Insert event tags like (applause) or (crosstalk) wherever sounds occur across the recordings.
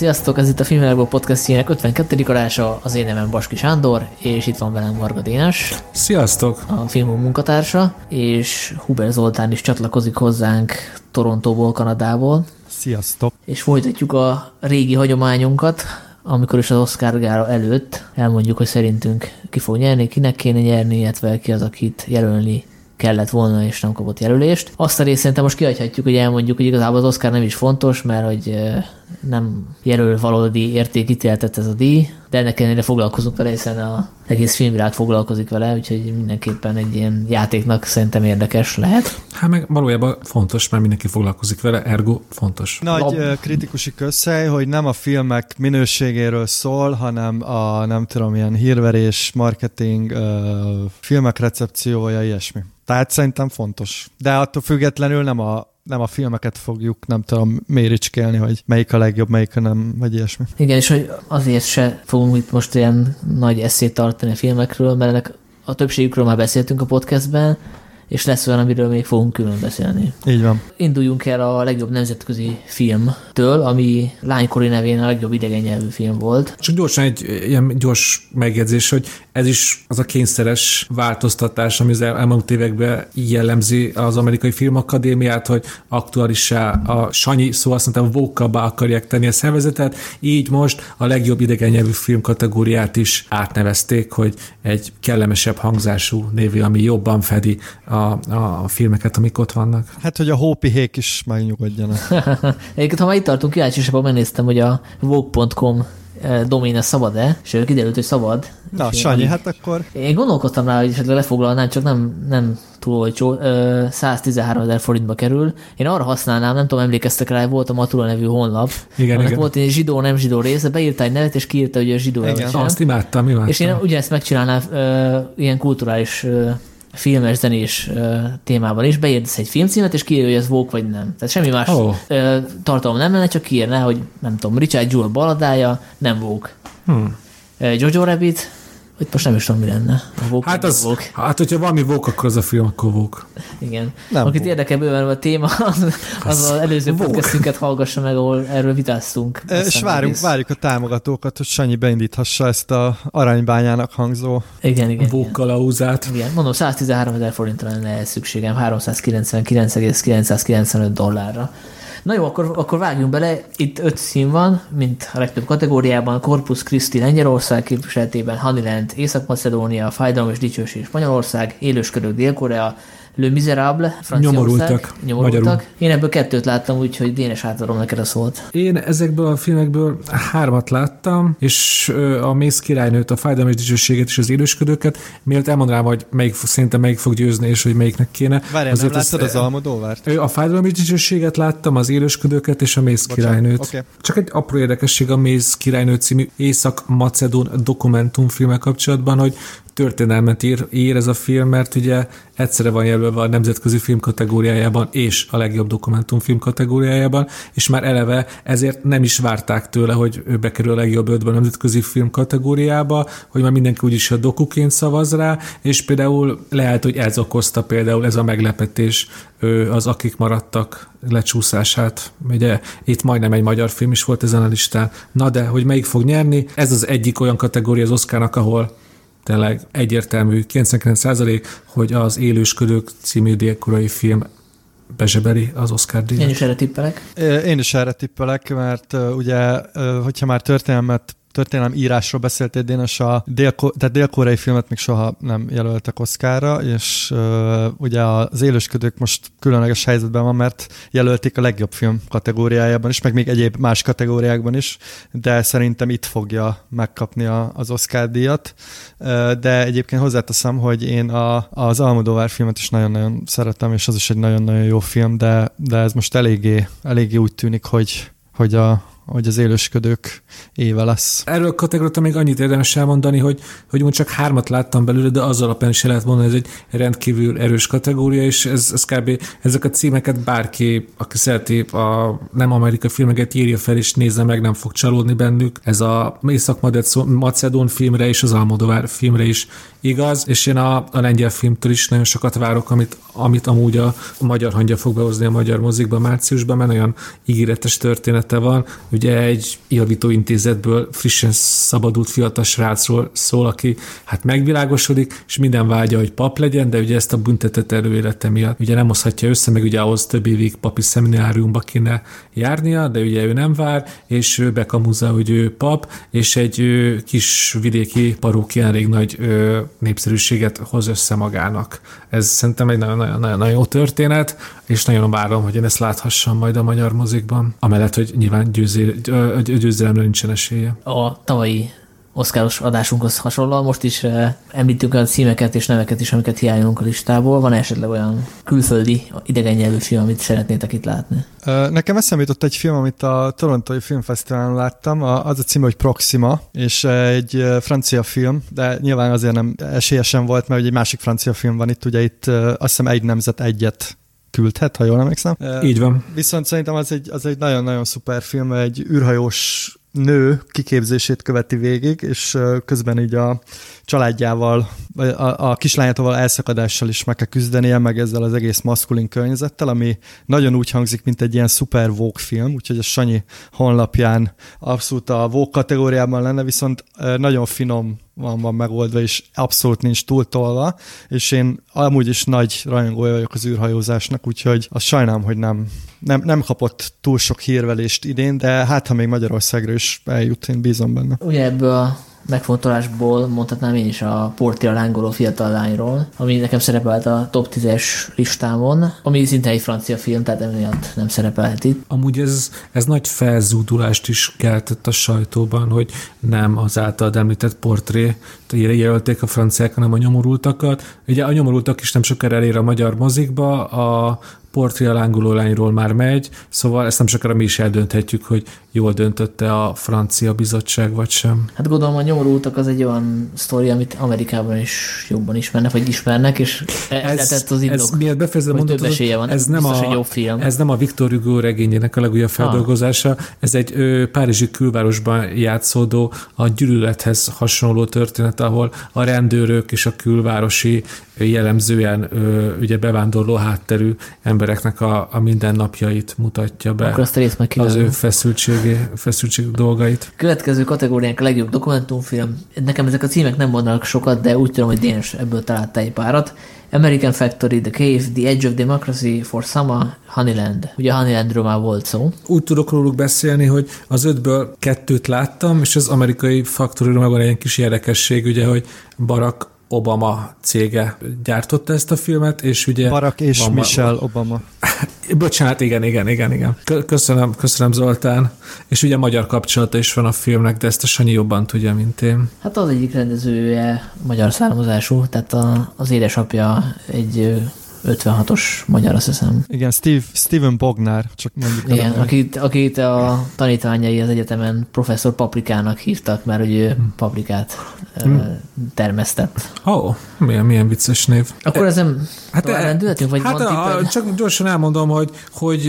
Sziasztok, ez itt a Filmvilágból podcastjének 52. adása, az én nevem Baski Sándor, és itt van velem Marga Dénes. Sziasztok! A filmunk munkatársa, és Huber Zoltán is csatlakozik hozzánk Torontóból, Kanadából. Sziasztok! És folytatjuk a régi hagyományunkat, amikor is az Oscar gára előtt elmondjuk, hogy szerintünk ki fog nyerni, kinek kéne nyerni, illetve ki az, akit jelölni kellett volna, és nem kapott jelölést. Azt a részt szerintem most kiadhatjuk, hogy elmondjuk, hogy igazából az Oscar nem is fontos, mert hogy nem jelöl valódi értékítéletet ez a díj, de ennek ellenére foglalkozunk vele, hiszen a egész filmvilág foglalkozik vele, úgyhogy mindenképpen egy ilyen játéknak szerintem érdekes lehet. Hát meg valójában fontos, mert mindenki foglalkozik vele, ergo fontos. Nagy Lab... kritikusi közhely, hogy nem a filmek minőségéről szól, hanem a nem tudom, ilyen hírverés, marketing, filmek recepciója, ilyesmi. Tehát szerintem fontos. De attól függetlenül nem a nem a filmeket fogjuk, nem tudom, méricskélni, hogy melyik a legjobb, melyik a nem, vagy ilyesmi. Igen, és hogy azért se fogunk itt most ilyen nagy eszét tartani a filmekről, mert ennek a többségükről már beszéltünk a podcastben, és lesz olyan, amiről még fogunk külön beszélni. Így van. Induljunk el a legjobb nemzetközi filmtől, ami lánykori nevén a legjobb idegen nyelvű film volt. Csak gyorsan egy ilyen gyors megjegyzés, hogy ez is az a kényszeres változtatás, ami az elmúlt években jellemzi az amerikai filmakadémiát, hogy aktuálissá a Sanyi szó azt mondtam, vókabbá akarják tenni a szervezetet, így most a legjobb idegen nyelvű film kategóriát is átnevezték, hogy egy kellemesebb hangzású névi, ami jobban fedi a a, a filmeket, amik ott vannak. Hát, hogy a hópihék is megnyugodjanak. (laughs) Egyébként, ha már itt tartunk, kíváncsiságban megnéztem, hogy a Vogue.com eh, doméne szabad-e, és kiderült, hogy szabad. Na, Sanyi, hát akkor... Én gondolkoztam rá, hogy esetleg lefoglalnám, csak nem, nem túl olcsó, 113 ezer forintba kerül. Én arra használnám, nem tudom, emlékeztek rá, volt a Matula nevű honlap. Igen, igen. volt egy zsidó, nem zsidó része, beírta egy nevet, és kiírta, hogy a zsidó. Igen, azt imádtam, imádtam. És én ugyanezt megcsinálnám ilyen kulturális filmes, zenés témában is, beírsz egy filmcímet, és kiírja, hogy ez Vogue vagy nem. Tehát semmi más oh. tartalom nem lenne, csak kiírne, hogy nem tudom, Richard Jewell baladája, nem Vogue. Hmm. Jojo Rabbit, itt most nem is tudom, mi lenne. A Vogue, hát, az, Vogue. hát, hogyha valami Vogue, akkor az a film, akkor Vogue. Igen. Nem Akit érdekel bőven a téma, (laughs) az, az az előző podcastünket hallgassa meg, ahol erről vitáztunk. És várjuk, várjuk a támogatókat, hogy Sanyi beindíthassa ezt a aranybányának hangzó igen, igen, Vogue kalauzát. Igen, mondom, 113 ezer forintra lenne szükségem, 399,995 dollárra. Na jó, akkor, akkor vágjunk bele. Itt öt szín van, mint a legtöbb kategóriában. Corpus Christi Lengyelország képviseletében, Honeyland Észak-Macedónia, Fájdalom és Dicsőség Spanyolország, Élősködők Dél-Korea, Le Miserable. Nyomorultak. Nyomorultak. Magyarul. Én ebből kettőt láttam, úgyhogy Dénes átadom neked a szót. Én ezekből a filmekből hármat láttam, és a Mész királynőt, a fájdalmi dicsőséget és az élősködőket, mielőtt elmondanám, hogy melyik, szerintem melyik fog győzni, és hogy melyiknek kéne. Várjál, Azért nem láttad az, az Almodóvárt? A fájdalmi dicsőséget láttam, az élősködőket és a Mész királynőt. Okay. Csak egy apró érdekesség a Mész királynő című Észak-Macedón dokumentumfilme kapcsolatban, hogy történelmet ír, ír ez a film, mert ugye egyszerre van jelölve a nemzetközi film kategóriájában és a legjobb dokumentumfilm kategóriájában, és már eleve ezért nem is várták tőle, hogy ő bekerül a legjobb ötben a nemzetközi film kategóriába, hogy már mindenki úgyis a dokuként szavaz rá, és például lehet, hogy ez okozta például ez a meglepetés az Akik maradtak lecsúszását. Ugye itt majdnem egy magyar film is volt ezen a listán. Na de, hogy melyik fog nyerni, ez az egyik olyan kategória az Oscarnak, ahol tényleg egyértelmű, 99% hogy az Élősködők című délkorai film bezsebeli az Oscar díjat. Én is erre tippelek. Én is erre tippelek, mert ugye, hogyha már történelmet történelem írásról beszéltél, Dénes, a dél, tehát dél-koreai filmet még soha nem jelöltek Oszkára, és uh, ugye az élősködők most különleges helyzetben van, mert jelölték a legjobb film kategóriájában is, meg még egyéb más kategóriákban is, de szerintem itt fogja megkapni a, az Oscar díjat. Uh, de egyébként hozzáteszem, hogy én a, az Almodóvár filmet is nagyon-nagyon szeretem, és az is egy nagyon-nagyon jó film, de, de ez most eléggé, eléggé úgy tűnik, hogy, hogy a, hogy az élősködők éve lesz. Erről a kategóriát még annyit érdemes elmondani, hogy, hogy úgy csak hármat láttam belőle, de az alapján is lehet mondani, hogy ez egy rendkívül erős kategória, és ez, ez kb. ezek a címeket bárki, aki szereti a nem amerikai filmeket írja fel, és nézze meg, nem fog csalódni bennük. Ez a Észak-Macedón filmre és az Almodovár filmre is igaz, és én a, a lengyel filmtől is nagyon sokat várok, amit, amit amúgy a, magyar hangja fog behozni a magyar mozikba márciusban, mert olyan ígéretes története van. Ugye egy javító intézetből frissen szabadult fiatal srácról szól, aki hát megvilágosodik, és minden vágya, hogy pap legyen, de ugye ezt a büntetett előélete miatt ugye nem hozhatja össze, meg ugye ahhoz több évig papi szemináriumba kéne járnia, de ugye ő nem vár, és ő bekamuzza, hogy ő pap, és egy kis vidéki parókián elég nagy népszerűséget hoz össze magának. Ez szerintem egy nagyon-nagyon jó történet, és nagyon várom, hogy én ezt láthassam majd a magyar mozikban, amellett, hogy nyilván győzelemre nincsen esélye. A tavalyi oszkáros adásunkhoz hasonlóan most is uh, említünk olyan címeket és neveket is, amiket hiányolunk a listából. Van esetleg olyan külföldi idegen nyelvű film, amit szeretnétek itt látni? Nekem eszembe jutott egy film, amit a Torontói Filmfesztiválon láttam, az a cím, hogy Proxima, és egy francia film, de nyilván azért nem esélyesen volt, mert egy másik francia film van itt, ugye itt azt hiszem egy nemzet egyet küldhet, ha jól emlékszem. Így van. Viszont szerintem az egy, az egy nagyon-nagyon szuper film, egy űrhajós nő kiképzését követi végig, és közben így a családjával, a, a kislányától elszakadással is meg kell küzdenie, meg ezzel az egész maszkulin környezettel, ami nagyon úgy hangzik, mint egy ilyen szuper Vogue film, úgyhogy a Sanyi honlapján abszolút a Vogue kategóriában lenne, viszont nagyon finom van, van megoldva, és abszolút nincs túltolva, és én amúgy is nagy rajongója vagyok az űrhajózásnak, úgyhogy azt sajnálom, hogy nem, nem, nem kapott túl sok hírvelést idén, de hát ha még Magyarországra is eljut, én bízom benne. Ugye ebből a megfontolásból mondhatnám én is a Portia lángoló fiatal lányról, ami nekem szerepelt a top 10-es listámon, ami szinte egy francia film, tehát emiatt nem szerepelhet itt. Amúgy ez, ez nagy felzúdulást is keltett a sajtóban, hogy nem az által említett portré jelölték a franciák, hanem a nyomorultakat. Ugye a nyomorultak is nem sokára elér a magyar mozikba, a portré a lángoló lányról már megy, szóval ezt nem sokára mi is eldönthetjük, hogy jól döntötte a francia bizottság, vagy sem. Hát gondolom a nyomorultak az egy olyan sztori, amit Amerikában is jobban ismernek, vagy ismernek, és ez, ez az indok, ez miért befejezem mondatot, van, ez nem, a, jó film. ez nem a Victor Hugo regényének a legújabb feldolgozása, ah. ez egy ö, párizsi külvárosban játszódó, a gyűlölethez hasonló történet, ahol a rendőrök és a külvárosi jellemzően ö, ugye bevándorló hátterű embereknek a, a mindennapjait mutatja be. Akkor azt a részt Az ő feszültség, feszültség dolgait. Következő kategóriánk a legjobb dokumentumfilm. Nekem ezek a címek nem mondanak sokat, de úgy tudom, hogy Dénes ebből találta egy párat. American Factory, The Cave, The Edge of Democracy, For Sama, Honeyland. Ugye Honeylandről már volt szó. Úgy tudok róluk beszélni, hogy az ötből kettőt láttam, és az amerikai Factory-ról van egy kis érdekesség, ugye, hogy Barack Obama cége gyártotta ezt a filmet, és ugye... Barack és van Michelle ma- Obama. (laughs) Bocsánat, igen, igen, igen, igen. Köszönöm, köszönöm Zoltán. És ugye magyar kapcsolata is van a filmnek, de ezt a Sanyi jobban tudja, mint én. Hát az egyik rendezője magyar származású, tehát a, az édesapja egy 56-os magyar, azt hiszem. Igen, Steve, Steven Bognár, csak mondjuk. Igen, akit, akit a tanítványai az egyetemen professzor Paprikának hívtak, mert hogy ő hmm. paprikát hmm. termesztett. Ó, oh, milyen, milyen vicces név. Akkor ez nem hát rendülhetünk, vagy hát van a, Csak gyorsan elmondom, hogy, hogy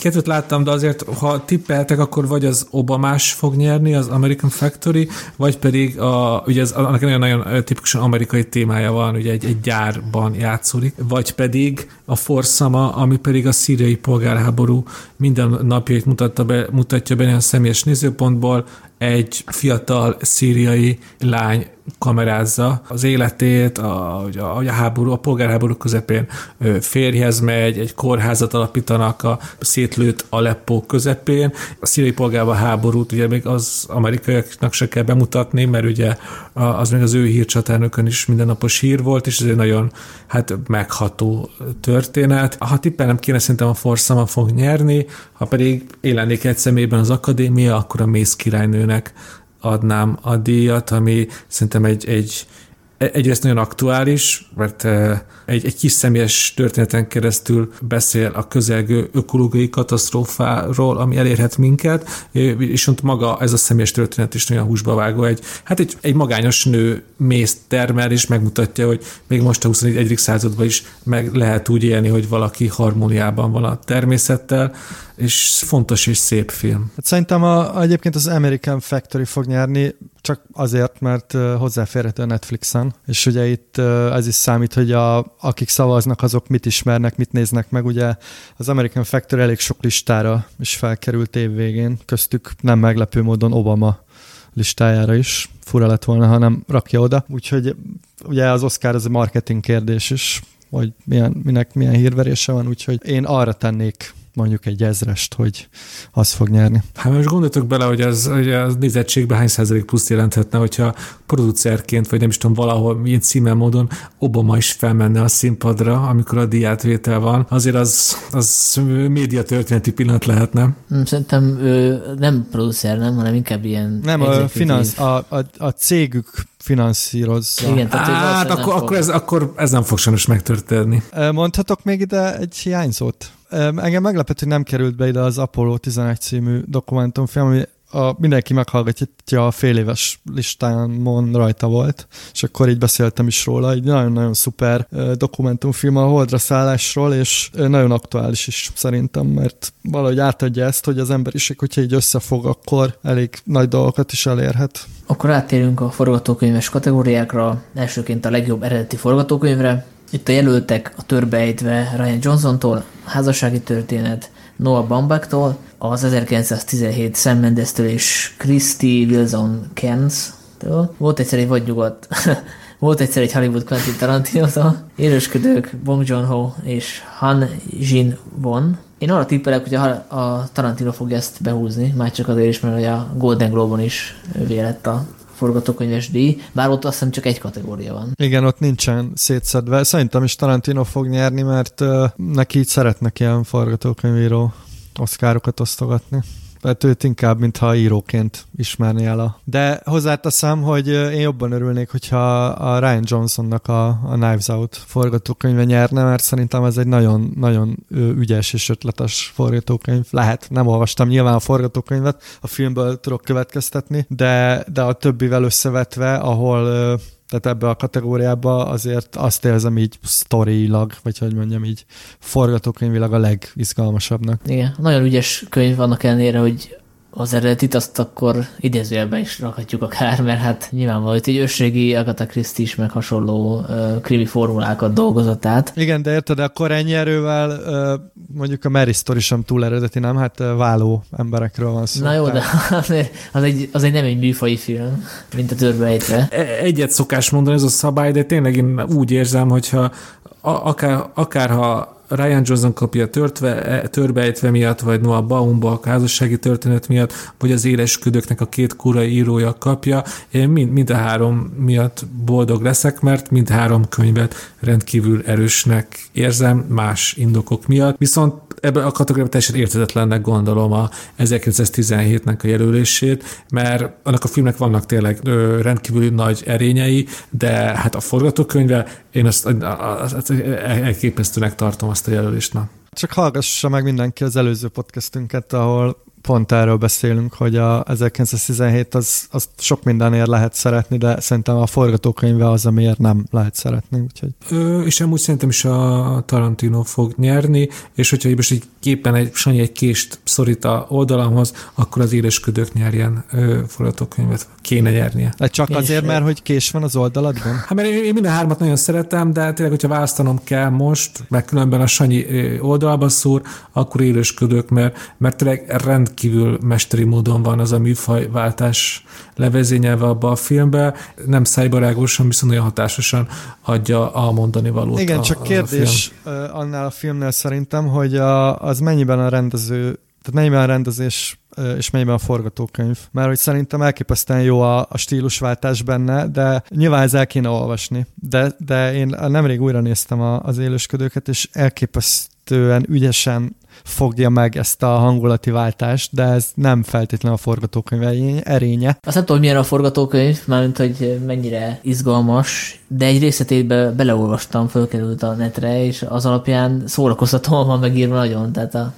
kettőt láttam, de azért, ha tippeltek, akkor vagy az Obamás fog nyerni, az American Factory, vagy pedig a, ugye ez, annak nagyon-nagyon tipikusan amerikai témája van, ugye egy, egy gyárban játszódik, vagy pedig pedig a Forszama, ami pedig a szíriai polgárháború minden napjait mutatta be, mutatja be a személyes nézőpontból, egy fiatal szíriai lány kamerázza az életét, a, a, a háború, a polgárháború közepén férjhez megy, egy kórházat alapítanak a szétlőtt Aleppo közepén. A szíriai polgárban háborút ugye még az amerikaiaknak se kell bemutatni, mert ugye az még az ő hírcsatárnökön is mindennapos hír volt, és ez egy nagyon hát megható történet. Ha tippelnem kéne, szerintem a Forszama fog nyerni, ha pedig élennék egy személyben az akadémia, akkor a Mész királynőnek adnám a díjat, ami szerintem egy, egy egyrészt nagyon aktuális, mert egy, egy kis személyes történeten keresztül beszél a közelgő ökológiai katasztrófáról, ami elérhet minket, és ott maga ez a személyes történet is nagyon húsba vágó. Egy, hát egy, egy magányos nő mész termel, és megmutatja, hogy még most a 21. században is meg lehet úgy élni, hogy valaki harmóniában van a természettel, és fontos és szép film. Hát szerintem a, egyébként az American Factory fog nyerni, csak azért, mert hozzáférhető a Netflixen, és ugye itt ez is számít, hogy a, akik szavaznak, azok mit ismernek, mit néznek meg. Ugye az American Factor elég sok listára is felkerült évvégén, köztük nem meglepő módon Obama listájára is. Fura lett volna, ha nem rakja oda. Úgyhogy ugye az Oscar az a marketing kérdés is, hogy milyen, minek milyen hírverése van, úgyhogy én arra tennék mondjuk egy ezrest, hogy az fog nyerni. Hát most gondoltok bele, hogy az, hogy az nézettségben hány százalék plusz jelenthetne, hogyha producerként, vagy nem is tudom, valahol milyen címen módon Obama is felmenne a színpadra, amikor a diátvétel van. Azért az, az média történeti pillanat lehetne. Hmm, szerintem ő nem producer, nem, hanem inkább ilyen Nem, a, finansz, a, a, a cégük finanszírozza. Igen, tehát hát akkor, akkor, ez, akkor ez nem fog sajnos megtörténni. Mondhatok még ide egy hiányzót? Engem meglepett, hogy nem került be ide az Apollo 11 című dokumentumfilm, ami a, mindenki meghallgatja a fél éves listámon rajta volt, és akkor így beszéltem is róla, egy nagyon-nagyon szuper dokumentumfilm a holdra szállásról, és nagyon aktuális is szerintem, mert valahogy átadja ezt, hogy az emberiség, hogyha így összefog, akkor elég nagy dolgokat is elérhet. Akkor áttérünk a forgatókönyves kategóriákra, elsőként a legjobb eredeti forgatókönyvre. Itt a jelöltek a törbejtve Ryan Johnson-tól, házassági történet, Noah Baumbach-tól, az 1917 Sam Mendes-től és Christy Wilson Cairns-től. Volt egyszer egy vagy nyugodt, (laughs) volt egyszer egy Hollywood Quentin Tarantino-tól, élősködők Bong Joon-ho és Han Jin Won. Én arra tippelek, hogy a, a Tarantino fogja ezt behúzni, már csak azért is, mert hogy a Golden Globe-on is vélett a forgatókönyves díj, bár ott azt hiszem csak egy kategória van. Igen, ott nincsen szétszedve. Szerintem is Tarantino fog nyerni, mert uh, neki így szeretnek ilyen forgatókönyvíró oszkárokat osztogatni. Mert őt inkább, mintha íróként ismerni el a... De hozzáteszem, hogy én jobban örülnék, hogyha a Ryan Johnsonnak a, a Knives Out forgatókönyve nyerne, mert szerintem ez egy nagyon, nagyon ügyes és ötletes forgatókönyv. Lehet, nem olvastam nyilván a forgatókönyvet, a filmből tudok következtetni, de, de a többivel összevetve, ahol tehát ebbe a kategóriába azért azt érzem így sztorilag, vagy hogy mondjam így forgatókönyvilag a legizgalmasabbnak. Igen, nagyon ügyes könyv annak ellenére, hogy az eredetit, azt akkor idézőjelben is rakhatjuk akár, mert hát nyilvánvaló, hogy egy ősrégi Agatha Christie is meg hasonló uh, krimi formulákat dolgozott át. Igen, de érted, akkor ennyi erővel uh, mondjuk a Mary Story sem túl eredeti, nem? Hát uh, váló emberekről van szó. Na jó, de (laughs) az egy, az egy nem egy műfai film, mint a törbejtve. E, egyet szokás mondani, ez a szabály, de tényleg én úgy érzem, hogyha akár, akár ha Ryan Johnson kapja törtve, e, törbejtve miatt, vagy Noah Baumbach házassági történet miatt, vagy az élesködöknek a két kurai írója kapja. Én mind, mind a három miatt boldog leszek, mert mind három könyvet rendkívül erősnek érzem más indokok miatt. Viszont ebben a kategóriában teljesen értetetlennek gondolom a 1917-nek a jelölését, mert annak a filmnek vannak tényleg rendkívül nagy erényei, de hát a forgatókönyve, én azt, azt elképesztőnek tartom azt a jelölést. Na. Csak hallgassa meg mindenki az előző podcastünket, ahol pont erről beszélünk, hogy a 1917 az, az sok mindenért lehet szeretni, de szerintem a forgatókönyve az, amiért nem lehet szeretni. Úgyhogy. Ö, és amúgy szerintem is a Tarantino fog nyerni, és hogyha most egy képen egy Sanyi egy kést szorít a oldalamhoz, akkor az élesködők nyerjen ö, forgatókönyvet. Kéne nyernie. De csak azért, mert hogy kés van az oldaladban? Hát mert én, én minden hármat nagyon szeretem, de tényleg, hogyha választanom kell most, meg különben a Sanyi oldalba szúr, akkor élesködők, mert, mert tényleg rend rendkívül mesteri módon van az a műfajváltás levezényelve abba a filmbe, nem szájbarágosan, viszont olyan hatásosan adja a mondani valót. Igen, a, csak kérdés a film. annál a filmnél szerintem, hogy a, az mennyiben a rendező, tehát mennyiben a rendezés és mennyiben a forgatókönyv. Mert hogy szerintem elképesztően jó a, a stílusváltás benne, de nyilván ez el kéne olvasni. De, de én nemrég újra néztem a, az élősködőket, és elképesztően ügyesen fogja meg ezt a hangulati váltást, de ez nem feltétlenül a forgatókönyv erénye. Azt nem tudom, milyen a forgatókönyv, mármint, hogy mennyire izgalmas, de egy részletébe beleolvastam, fölkerült a netre, és az alapján szórakoztatóan van megírva nagyon, tehát a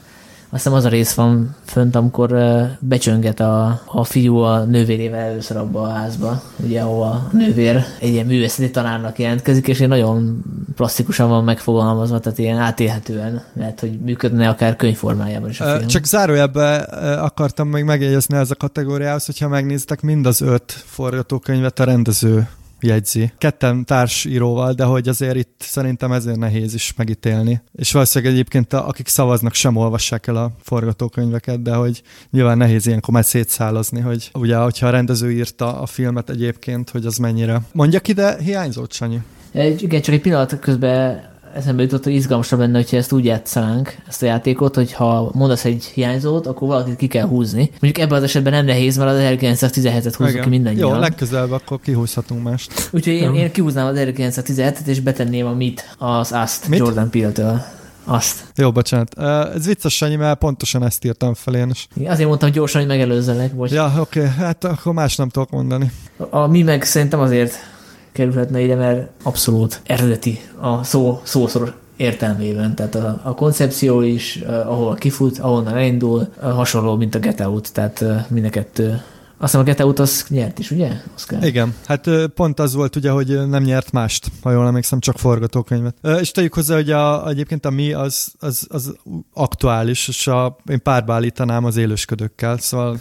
hiszem az a rész van fönt, amikor becsönget a, a fiú a nővérével először abba a házba, ugye, ahol a nővér egy ilyen művészeti tanárnak jelentkezik, és én nagyon plastikusan van megfogalmazva, tehát ilyen átélhetően lehet, hogy működne akár könyvformájában is a film. Csak zárójelbe akartam még megjegyezni ez a kategóriához, hogyha megnéztek mind az öt forgatókönyvet a rendező jegyzi. Ketten társíróval, de hogy azért itt szerintem ezért nehéz is megítélni. És valószínűleg egyébként akik szavaznak sem olvassák el a forgatókönyveket, de hogy nyilván nehéz ilyenkor már szétszálazni, hogy ugye, hogyha a rendező írta a filmet egyébként, hogy az mennyire. Mondjak ide hiányzott, Sanyi? Igen, csak egy pillanat közben eszembe jutott, hogy izgalmasabb lenne, hogyha ezt úgy játszanánk, ezt a játékot, hogy ha mondasz egy hiányzót, akkor valakit ki kell húzni. Mondjuk ebben az esetben nem nehéz, mert az 1917-et húzzuk ki mindannyian. Jó, legközelebb akkor kihúzhatunk mást. Úgyhogy én, én kihúznám az 1917-et, és betenném a mit, az azt mit? Jordan Peele-től. Azt. Jó, bocsánat. Ez vicces, Sanyi, mert pontosan ezt írtam fel én is. Azért mondtam gyorsan, hogy megelőzzelek. Bocs. Ja, oké, okay. hát akkor más nem tudok mondani. A, a mi meg szerintem azért kerülhetne ide, mert abszolút eredeti a szó, szószoros értelmében. Tehát a, a koncepció is, ahol kifut, ahonnan elindul, hasonló, mint a Get Out, tehát mind a kettő azt hiszem a Get Out az nyert is, ugye? Oscar? Igen, hát pont az volt ugye, hogy nem nyert mást, ha jól emlékszem, csak forgatókönyvet. És tegyük hozzá, hogy a, egyébként a mi az, az, az aktuális, és a, én párba állítanám az élősködőkkel, szóval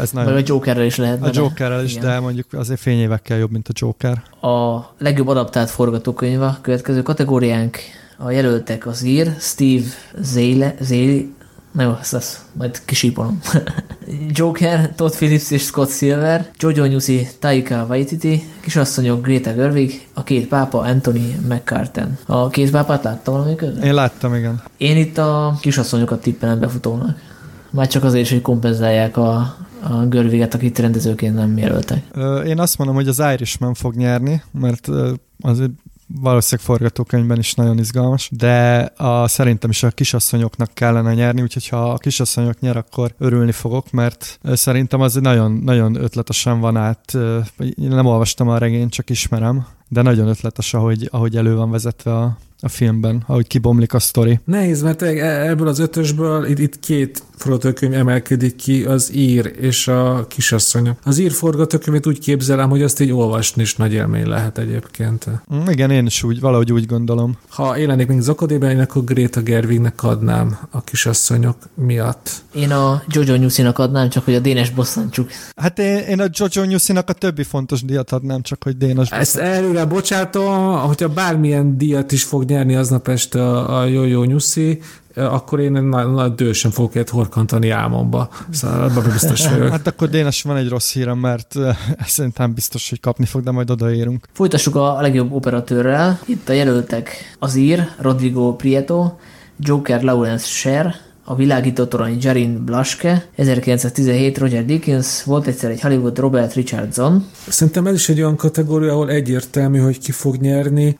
ez nagyon... Vagy a Jokerrel is lehet. A Jokerrel is, Igen. de mondjuk azért fényévekkel jobb, mint a Joker. A legjobb adaptált forgatókönyv a következő kategóriánk a jelöltek az ír, Steve Zale, Zale Na jó, ezt, ezt majd kisípolom. (laughs) Joker, Todd Phillips és Scott Silver, Jojo Newsy, Taika Waititi, kisasszonyok Greta Gerwig, a két pápa Anthony McCartan. A két pápát láttam valami közben? Én láttam, igen. Én itt a kisasszonyokat tippelem befutónak. Már csak azért is, hogy kompenzálják a, a Görviget, akit rendezőként nem jelöltek. Én azt mondom, hogy az Irishman fog nyerni, mert az valószínűleg forgatókönyvben is nagyon izgalmas, de a, szerintem is a kisasszonyoknak kellene nyerni, úgyhogy ha a kisasszonyok nyer, akkor örülni fogok, mert szerintem az nagyon, nagyon ötletesen van át. Én nem olvastam a regényt, csak ismerem, de nagyon ötletes, ahogy, ahogy elő van vezetve a, a filmben, ahogy kibomlik a sztori. Nehéz, mert e- ebből az ötösből itt, itt két forgatókönyv emelkedik ki, az ír és a kisasszonyok. Az ír forgatókönyvet úgy képzelem, hogy azt így olvasni is nagy élmény lehet egyébként. Mm, igen, én is úgy, valahogy úgy gondolom. Ha élenék még Zakadében, akkor Greta Gerwignek adnám a kisasszonyok miatt. Én a Jojo Newsinak adnám, csak hogy a Dénes bosszantsuk. Hát én, én a Jojo Newsinak a többi fontos díjat adnám, csak hogy Dénes Ezt előre bocsátom, hogyha bármilyen díjat is fog nyerni aznap este a, a Jojo Nyuszi, akkor én nagy, nagy dősen fogok egy horkantani álmomba. Szóval ebben biztos vagyok. (laughs) Hát akkor Dénes van egy rossz hírem, mert szerintem biztos, hogy kapni fog, de majd odaérünk. Folytassuk a legjobb operatőrrel. Itt a jelöltek az ír, Rodrigo Prieto, Joker Lawrence Sher, a világító torony Jarin Blaske, 1917 Roger Dickens, volt egyszer egy Hollywood Robert Richardson. Szerintem ez is egy olyan kategória, ahol egyértelmű, hogy ki fog nyerni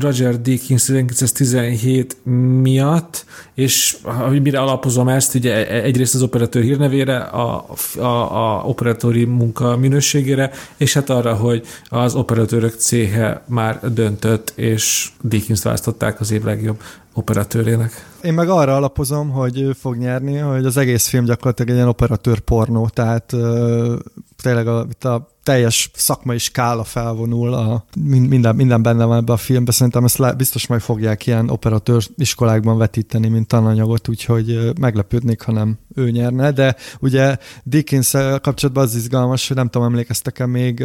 Roger Dickens 1917 miatt, és hogy mire alapozom ezt, ugye e- e- egyrészt az operatőr hírnevére, a, a, a operatőri munka minőségére, és hát arra, hogy az operatőrök céhe már döntött, és Dickens választották az év legjobb operatőrének. Én meg arra alapozom, hogy ő fog nyerni, hogy az egész film gyakorlatilag egy ilyen operatőr pornó, tehát uh, tényleg a, a teljes szakmai skála felvonul, a, minden, minden benne van ebbe a filmbe, szerintem ezt le, biztos majd fogják ilyen operatőr iskolákban vetíteni, mint tananyagot, úgyhogy meglepődnék, ha nem ő nyerne, de ugye dickens kapcsolatban az izgalmas, hogy nem tudom, emlékeztek-e még,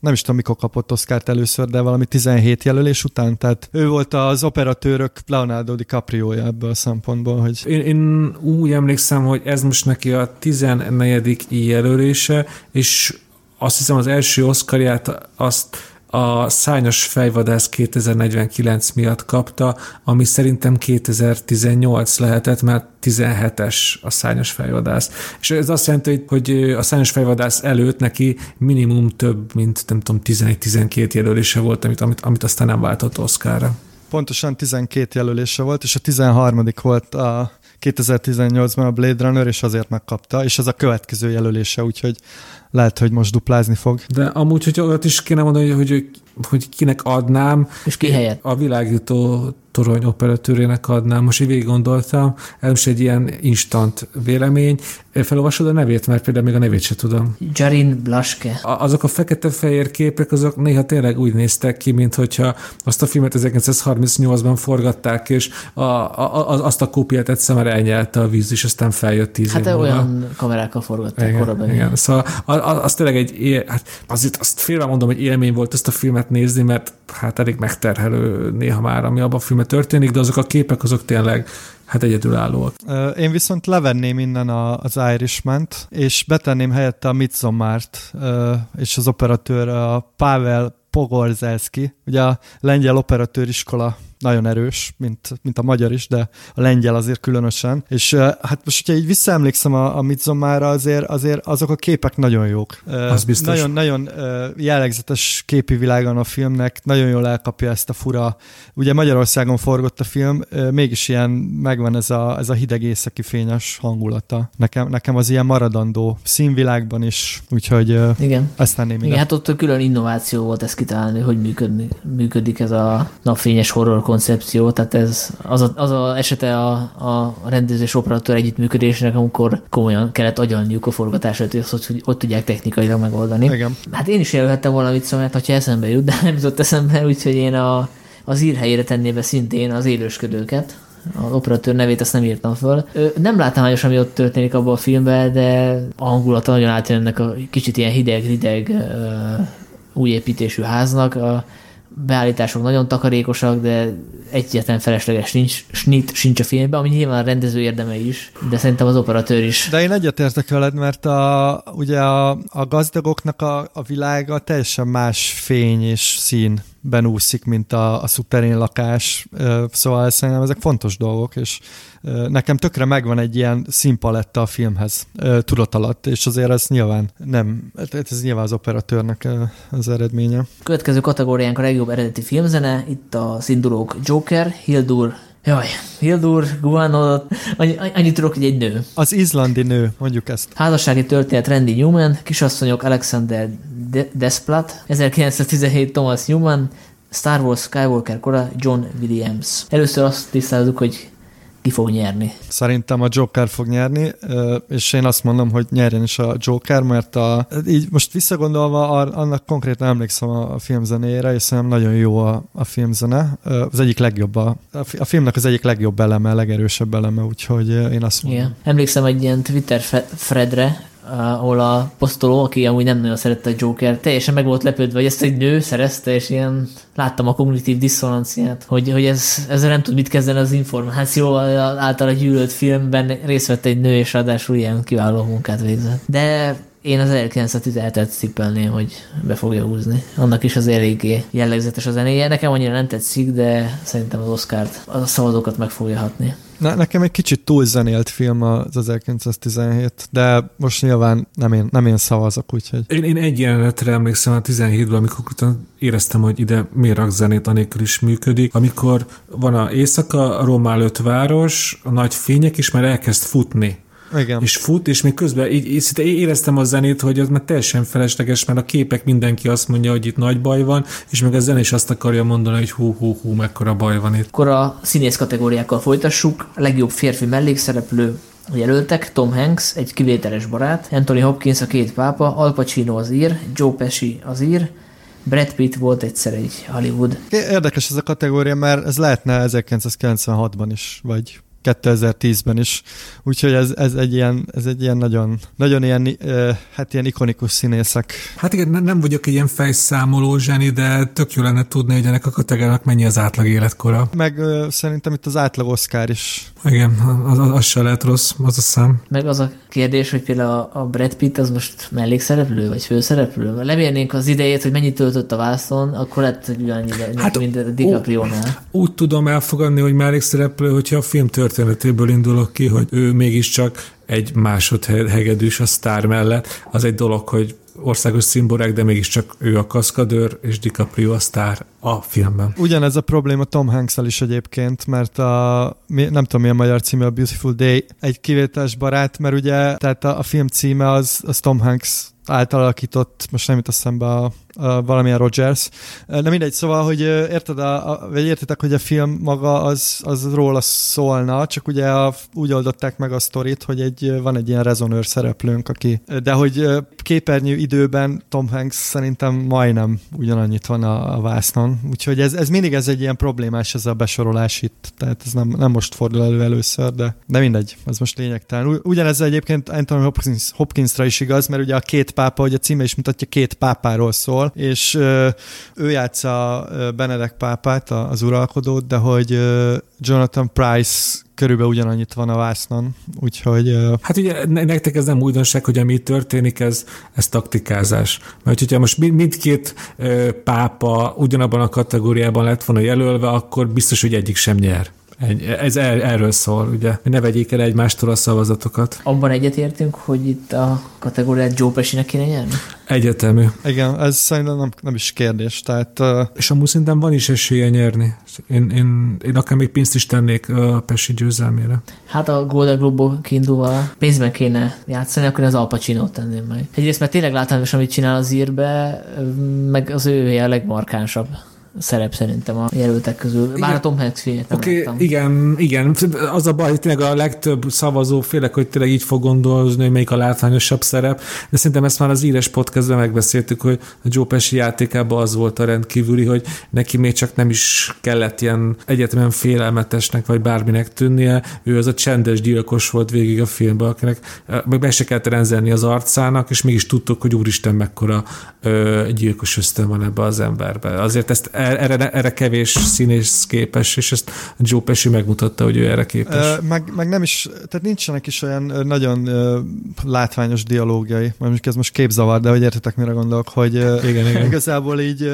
nem is tudom, mikor kapott Oscárt először, de valami 17 jelölés után, tehát ő volt az operatőrök Leonardo DiCaprio-ja ebből a szempontból, hogy... Én, én úgy emlékszem, hogy ez most neki a 14. jelölése, és azt hiszem az első Oscarját azt a Szányos fejvadász 2049 miatt kapta, ami szerintem 2018 lehetett, mert 17-es a Szányos fejvadász. És ez azt jelenti, hogy a Szányos fejvadász előtt neki minimum több, mint nem tudom, 11-12 jelölése volt, amit, amit, amit aztán nem váltott Oscarra. Pontosan 12 jelölése volt, és a 13. volt a 2018-ban a Blade Runner, és azért megkapta, és ez a következő jelölése, úgyhogy lehet, hogy most duplázni fog. De amúgy, hogy olyat is kéne mondani, hogy, hogy, hogy kinek adnám. És ki helyett? A világító torony operatőrének adnám. Most így végig gondoltam, ez most egy ilyen instant vélemény. Felolvasod a nevét, mert például még a nevét se tudom. Jarin Blaske. A, azok a fekete-fehér képek, azok néha tényleg úgy néztek ki, mint hogyha azt a filmet 1938-ban forgatták, és a, a, a, azt a kópiát egyszer már elnyelte a víz, és aztán feljött tíz Hát év olyan kamerákkal forgatták igen, korabban. Igen, szóval az, az tényleg egy, hát azért azt félve mondom, hogy élmény volt ezt a filmet nézni, mert hát elég megterhelő néha már, ami abban a filmben történik, de azok a képek, azok tényleg hát egyedülállóak. Én viszont levenném innen a, az irishman és betenném helyette a Midsommart, és az operatőr a Pavel Pogorzelski, ugye a lengyel operatőriskola nagyon erős, mint, mint a magyar is, de a lengyel azért különösen. És hát most, hogyha így visszaemlékszem a, a Midsomára, azért, azért azok a képek nagyon jók. Az biztos. Nagyon, nagyon jellegzetes képi világon a filmnek, nagyon jól elkapja ezt a fura, ugye Magyarországon forgott a film, mégis ilyen megvan ez a, ez a hideg északi fényes hangulata. Nekem, nekem az ilyen maradandó színvilágban is, úgyhogy Igen. ezt tenném ide. Igen, hát ott külön innováció volt ezt kitalálni, hogy működni, működik ez a napfényes horror koncepció, tehát ez az a, az a esete a, a rendezés operatőr együttműködésnek, amikor komolyan kellett agyalniuk a forgatását, hogy azt hogy ott tudják technikailag megoldani. Igen. Hát én is jelölhettem valamit, szóval, hát, hogyha eszembe jut, de nem jutott eszembe, úgyhogy én a, az írhelyére tenné be szintén az élősködőket, az operatőr nevét azt nem írtam föl. Nem látományos, ami ott történik abban a filmben, de a hangulata nagyon átjön ennek a kicsit ilyen hideg-hideg új építésű háznak. A, beállítások nagyon takarékosak, de egyetlen felesleges nincs, snit sincs a filmben, ami nyilván a rendező érdeme is, de szerintem az operatőr is. De én egyetértek veled, mert a, ugye a, a gazdagoknak a, a világa teljesen más fény és szín úszik, mint a, a szuperén lakás, szóval szerintem ezek fontos dolgok, és nekem tökre megvan egy ilyen színpaletta a filmhez tudat alatt, és azért ez nyilván nem, ez nyilván az operatőrnek az eredménye. Következő kategóriánk a legjobb eredeti filmzene, itt a szindulók Joker, Hildur, Jaj, Hildur, Guano, annyi, annyit tudok, hogy egy nő. Az izlandi nő, mondjuk ezt. Házassági történet Randy Newman, kisasszonyok Alexander De- Desplat, 1917 Thomas Newman, Star Wars Skywalker kora John Williams. Először azt tisztázzuk, hogy ki fog nyerni. Szerintem a Joker fog nyerni, és én azt mondom, hogy nyerjen is a Joker, mert a, így most visszagondolva annak konkrétan emlékszem a, filmzenére, és szerintem nagyon jó a, a filmzene. Az egyik legjobb, a, a filmnek az egyik legjobb eleme, legerősebb eleme, úgyhogy én azt mondom. Igen. Emlékszem egy ilyen Twitter Fredre, ahol a posztoló, aki amúgy nem nagyon szerette a Joker, teljesen meg volt lepődve, hogy ezt egy nő szerezte, és ilyen láttam a kognitív diszonanciát, hogy, hogy ez, ezzel nem tud mit kezdeni az információval, által gyűlölt filmben részt vett egy nő, és ráadásul ilyen kiváló munkát végzett. De én az 1917-et szippelném, hogy be fogja húzni. Annak is az eléggé jellegzetes a zenéje. Nekem annyira nem tetszik, de szerintem az Oscárt, a szavazókat meg fogja hatni. Ne, nekem egy kicsit túl zenélt film az 1917, de most nyilván nem én, nem én szavazok, úgyhogy... Én, én egy jelenetre emlékszem a 17-ből, amikor éreztem, hogy ide miért rak zenét, anélkül is működik. Amikor van a éjszaka, a Róma előtt város, a nagy fények, és már elkezd futni igen. És fut, és még közben így, így szinte éreztem a zenét, hogy az már teljesen felesleges, mert a képek mindenki azt mondja, hogy itt nagy baj van, és meg a zene is azt akarja mondani, hogy hú, hú, hú, mekkora baj van itt. Akkor a színész kategóriákkal folytassuk. A legjobb férfi mellékszereplő jelöltek, Tom Hanks, egy kivételes barát, Anthony Hopkins a két pápa, Al Pacino az ír, Joe Pesci az ír, Brad Pitt volt egyszer egy Hollywood. Érdekes ez a kategória, mert ez lehetne 1996-ban is, vagy 2010-ben is. Úgyhogy ez, ez, egy ilyen, ez egy ilyen nagyon, nagyon ilyen, hát ilyen ikonikus színészek. Hát igen, nem vagyok ilyen fejszámoló zseni, de tök jó lenne tudni, hogy ennek a kategóriának mennyi az átlag életkora. Meg szerintem itt az átlag Oscar is. Igen, az, az, az se lehet rossz, az a szám. Meg az a kérdés, hogy például a Brad Pitt az most mellékszereplő, vagy főszereplő? Lemérnénk az idejét, hogy mennyit töltött a vászon, akkor lett ugyanannyi, hát, mint a DiCaprio-nál. Úgy tudom elfogadni, hogy mellékszereplő, hogyha a film tört történetéből indulok ki, hogy ő mégiscsak egy másodhegedűs a sztár mellett. Az egy dolog, hogy országos szimborák, de mégiscsak ő a kaszkadőr, és DiCaprio a sztár a filmben. Ugyanez a probléma Tom hanks is egyébként, mert a, nem tudom mi a magyar címe, a Beautiful Day, egy kivételes barát, mert ugye, tehát a, a film címe az, az Tom Hanks általakított, most nem jut eszembe a, a valamilyen Rogers. De mindegy, szóval, hogy érted, a, a, vagy értitek, hogy a film maga az, az róla szólna, csak ugye a, úgy oldották meg a sztorit, hogy egy, van egy ilyen rezonőr szereplőnk, aki, de hogy képernyő időben Tom Hanks szerintem majdnem ugyanannyit van a, a vásznon, úgyhogy ez, ez mindig ez egy ilyen problémás ez a besorolás itt, tehát ez nem, nem most fordul elő először, de, de mindegy, ez most lényegtelen. Ugyanez egyébként Anthony Hopkins, Hopkinsra is igaz, mert ugye a két pápa, hogy a címe is mutatja, két pápáról szól, és ő játsza Benedek pápát, az uralkodót, de hogy Jonathan Price körülbelül ugyanannyit van a vásznon, úgyhogy... Hát ugye nektek ez nem újdonság, hogy ami történik, ez, ez taktikázás. Mert hogyha most mindkét pápa ugyanabban a kategóriában lett volna jelölve, akkor biztos, hogy egyik sem nyer. Ez er, erről szól, ugye, ne vegyék el egymástól a szavazatokat. Abban egyetértünk, hogy itt a kategóriát Joe Pesci-nek kéne nyerni? Egyetemű. Igen, ez szerintem nem, nem is kérdés. Tehát, uh... És amúgy szerintem van is esélye nyerni. Én, én, én akár még pénzt is tennék a Pesci győzelmére. Hát a Golden Globe kiindulva pénzben kéne játszani, akkor az Al pacino tenném meg. Egyrészt, mert tényleg látványos, amit csinál az írbe, meg az ő a legmarkánsabb szerep szerintem a jelöltek közül. Igen. Már a Tom Hanks filmet okay, Igen, igen. Az a baj, hogy tényleg a legtöbb szavazó félek, hogy tényleg így fog gondolni, hogy melyik a látványosabb szerep, de szerintem ezt már az íres podcastben megbeszéltük, hogy a Joe Pesci játékában az volt a rendkívüli, hogy neki még csak nem is kellett ilyen egyetemen félelmetesnek vagy bárminek tűnnie, ő az a csendes gyilkos volt végig a filmben, akinek meg be se kellett rendelni az arcának, és mégis tudtuk, hogy úristen mekkora ö, gyilkos ösztön van ebbe az emberbe. Azért ezt erre, erre kevés színész képes, és ezt Joe Pesci megmutatta, hogy ő erre képes. Meg, meg nem is, tehát nincsenek is olyan nagyon látványos dialógiai, mondjuk ez most képzavar, de hogy értetek, mire gondolok, hogy igen, igen. igazából így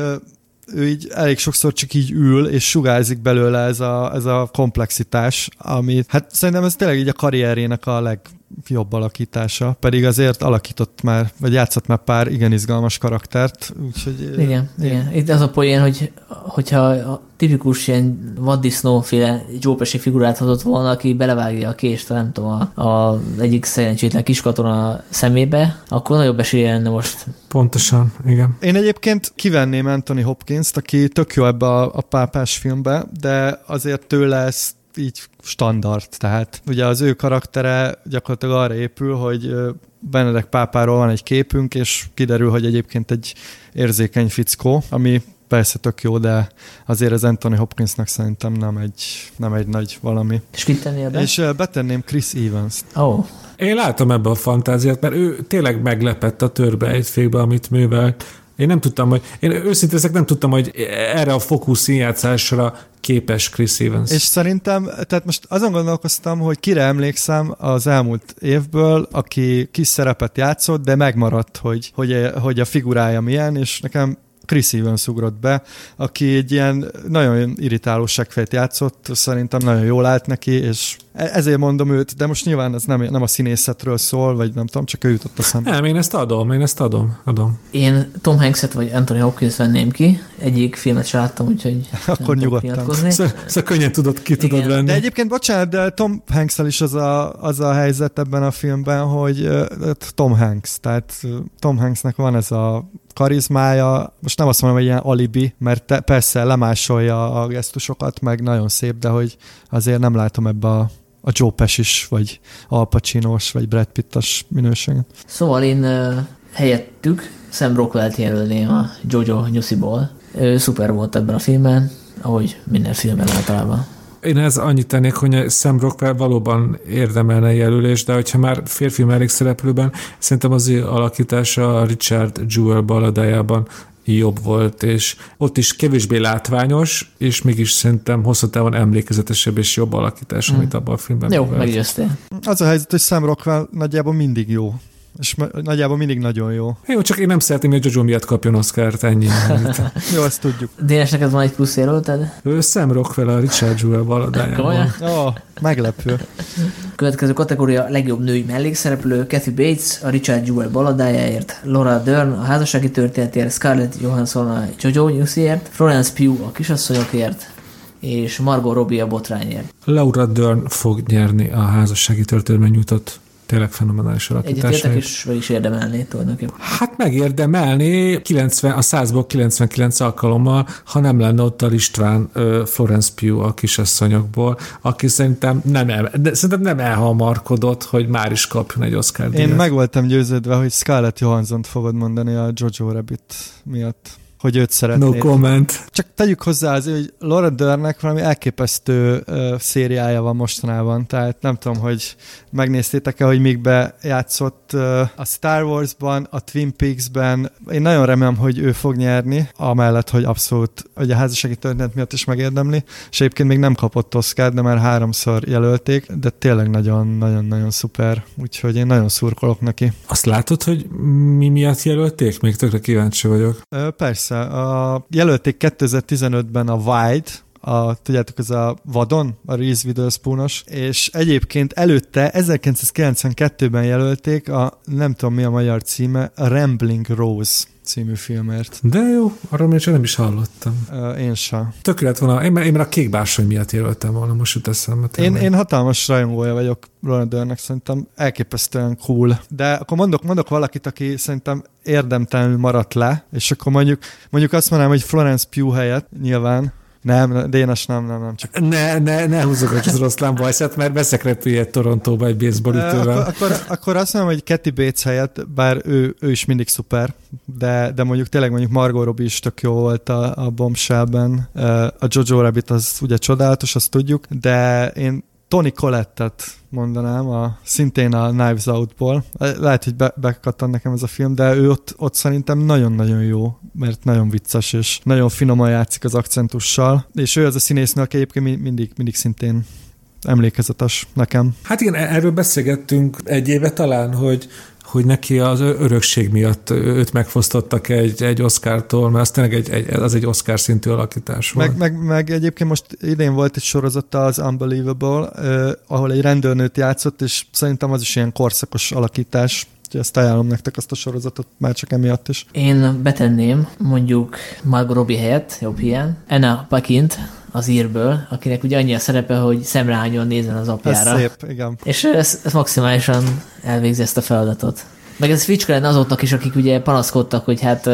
ő így elég sokszor csak így ül, és sugárzik belőle ez a, ez a komplexitás, amit hát szerintem ez tényleg így a karrierének a leg, jobb alakítása, pedig azért alakított már, vagy játszott már pár igen izgalmas karaktert, úgyhogy... Igen, én... igen. Itt az a poén, hogy hogyha a tipikus ilyen vaddisznóféle Jópesi figurát hozott volna, aki belevágja a kést, nem tudom, a, a egyik szerencsétlen kiskatona szemébe, akkor nagyobb esélye lenne most. Pontosan, igen. Én egyébként kivenném Anthony Hopkins-t, aki tök jó ebbe a, a pápás filmbe, de azért tőle ezt így standard, tehát ugye az ő karaktere gyakorlatilag arra épül, hogy Benedek pápáról van egy képünk, és kiderül, hogy egyébként egy érzékeny fickó, ami persze tök jó, de azért az Anthony Hopkinsnak szerintem nem egy, nem egy nagy valami. És kit tennél be? És betenném Chris Evans-t. Oh. Én látom ebbe a fantáziát, mert ő tényleg meglepett a törbe egy amit művelt. Én nem tudtam, hogy én őszintén nem tudtam, hogy erre a fokú színjátszásra képes Chris Evans. És szerintem, tehát most azon gondolkoztam, hogy kire emlékszem az elmúlt évből, aki kis szerepet játszott, de megmaradt, hogy, hogy, hogy a figurája milyen, és nekem Chris Evans ugrott be, aki egy ilyen nagyon irritáló segfejt játszott, szerintem nagyon jól állt neki, és e- ezért mondom őt, de most nyilván ez nem, nem a színészetről szól, vagy nem tudom, csak ő jutott a szembe. Nem, én ezt adom, én ezt adom, adom. Én Tom Hanks-et vagy Anthony Hopkins venném ki, egyik filmet sem láttam, úgyhogy (laughs) Akkor nyugodtan. Szóval, szóval könnyen tudod, ki Igen. tudod venni. De egyébként, bocsánat, de Tom hanks is az a, az a helyzet ebben a filmben, hogy Tom Hanks, tehát Tom Hanksnek van ez a karizmája, most nem azt mondom, hogy ilyen alibi, mert te, persze lemásolja a gesztusokat, meg nagyon szép, de hogy azért nem látom ebbe a, a Joe Pesci-s, vagy Al Pacino-s, vagy Brad Pitt-as minőséget. Szóval én uh, helyettük Sam Rockwell-t jelölném a Jojo Newsiból. Ő szuper volt ebben a filmben, ahogy minden filmben általában. Én ez annyit tennék, hogy Sam Rockwell valóban érdemelne jelölést, de hogyha már férfi mellékszereplőben, szerintem az ő alakítása a Richard Jewell baladájában jobb volt, és ott is kevésbé látványos, és mégis szerintem hosszú távon emlékezetesebb és jobb alakítás, mm. amit abban a filmben Jó, meggyőztél. Az a helyzet, hogy Sam Rockwell nagyjából mindig jó. És nagyjából mindig nagyon jó. Jó, csak én nem szeretném, hogy Jojo miatt kapjon Oscar-t, ennyi. (laughs) jó, ezt tudjuk. Dénes, neked van egy plusz jelölted? Ő Sam Rockwell a Richard Jewell valadájában. Ó, meglepő. Következő kategória legjobb női mellékszereplő, Kathy Bates a Richard Jewell baladájáért, Laura Dern a házassági történetért, Scarlett Johansson a Jojo Newsért, Florence Pugh a kisasszonyokért, és Margot Robbie a botrányért. Laura Dern fog nyerni a házassági történetben nyújtott tényleg fenomenális alakítás. Egyetértek, és meg is érdemelné tulajdonképpen. Hát megérdemelni 90, a 100-ból 99 alkalommal, ha nem lenne ott a István Florence Pugh a kisasszonyokból, aki szerintem nem, el, de szerintem nem elhamarkodott, hogy már is kapjon egy Oscar díjat. Én meg voltam győződve, hogy Scarlett Johansson fogod mondani a Jojo Rabbit miatt hogy őt szeretnéd. No comment. Csak tegyük hozzá az, hogy Laura Dernnek valami elképesztő uh, szériája van mostanában, tehát nem tudom, hogy megnéztétek-e, hogy még bejátszott uh, a Star Wars-ban, a Twin Peaks-ben. Én nagyon remélem, hogy ő fog nyerni, amellett, hogy abszolút hogy a házassági történet miatt is megérdemli, és egyébként még nem kapott Oscar, de már háromszor jelölték, de tényleg nagyon-nagyon-nagyon szuper, úgyhogy én nagyon szurkolok neki. Azt látod, hogy mi miatt jelölték? Még tökre kíváncsi vagyok. Uh, persze, Persze. A, jelölték 2015-ben a Wide, a, tudjátok, ez a vadon, a Reese Witherspoon-os, és egyébként előtte 1992-ben jelölték a, nem tudom mi a magyar címe, a Rambling Rose című filmért. De jó, arról még nem is hallottam. Uh, én sem. Tökélet volna, én, én a kék bársony miatt jelöltem volna, most jut eszembe. Én, én hatalmas rajongója vagyok Ronaldörnek, szerintem elképesztően cool. De akkor mondok, mondok valakit, aki szerintem érdemtelenül maradt le, és akkor mondjuk, mondjuk azt mondanám, hogy Florence Pugh helyett nyilván, nem, Dénes nem, nem, nem. Csak... Ne, ne, ne húzogass az oroszlán bajszát, mert beszek repüljet Torontóba egy baseball ütővel. Akkor, akkor, akkor, azt mondom, hogy Kathy Bates helyett, bár ő, ő is mindig szuper, de, de mondjuk tényleg mondjuk Margot Robbie is tök jó volt a, a Bombshellben. A Jojo Rabbit az ugye csodálatos, azt tudjuk, de én Tony Collettet mondanám, a, szintén a Knives Out-ból. Lehet, hogy be, bekattan nekem ez a film, de ő ott, ott szerintem nagyon-nagyon jó, mert nagyon vicces, és nagyon finoman játszik az akcentussal, és ő az a színésznő, aki egyébként mindig, mindig szintén emlékezetes nekem. Hát igen, erről beszélgettünk egy éve talán, hogy hogy neki az örökség miatt őt megfosztottak egy, egy Oscar-tól, mert az tényleg egy, egy, az egy Oscar szintű alakítás. Meg, meg, meg egyébként most idén volt egy sorozata az Unbelievable, eh, ahol egy rendőrnőt játszott, és szerintem az is ilyen korszakos alakítás. Úgyhogy ezt ajánlom nektek azt a sorozatot, már csak emiatt is. Én betenném mondjuk Margot Robbie helyett, jobb hiány, Anna Pakint, az írből, akinek ugye annyi a szerepe, hogy szemrehányon nézzen az apjára. Ez szép, igen. És ez, ez maximálisan elvégzi ezt a feladatot. Meg ez fricska lenne azoknak is, akik ugye panaszkodtak, hogy hát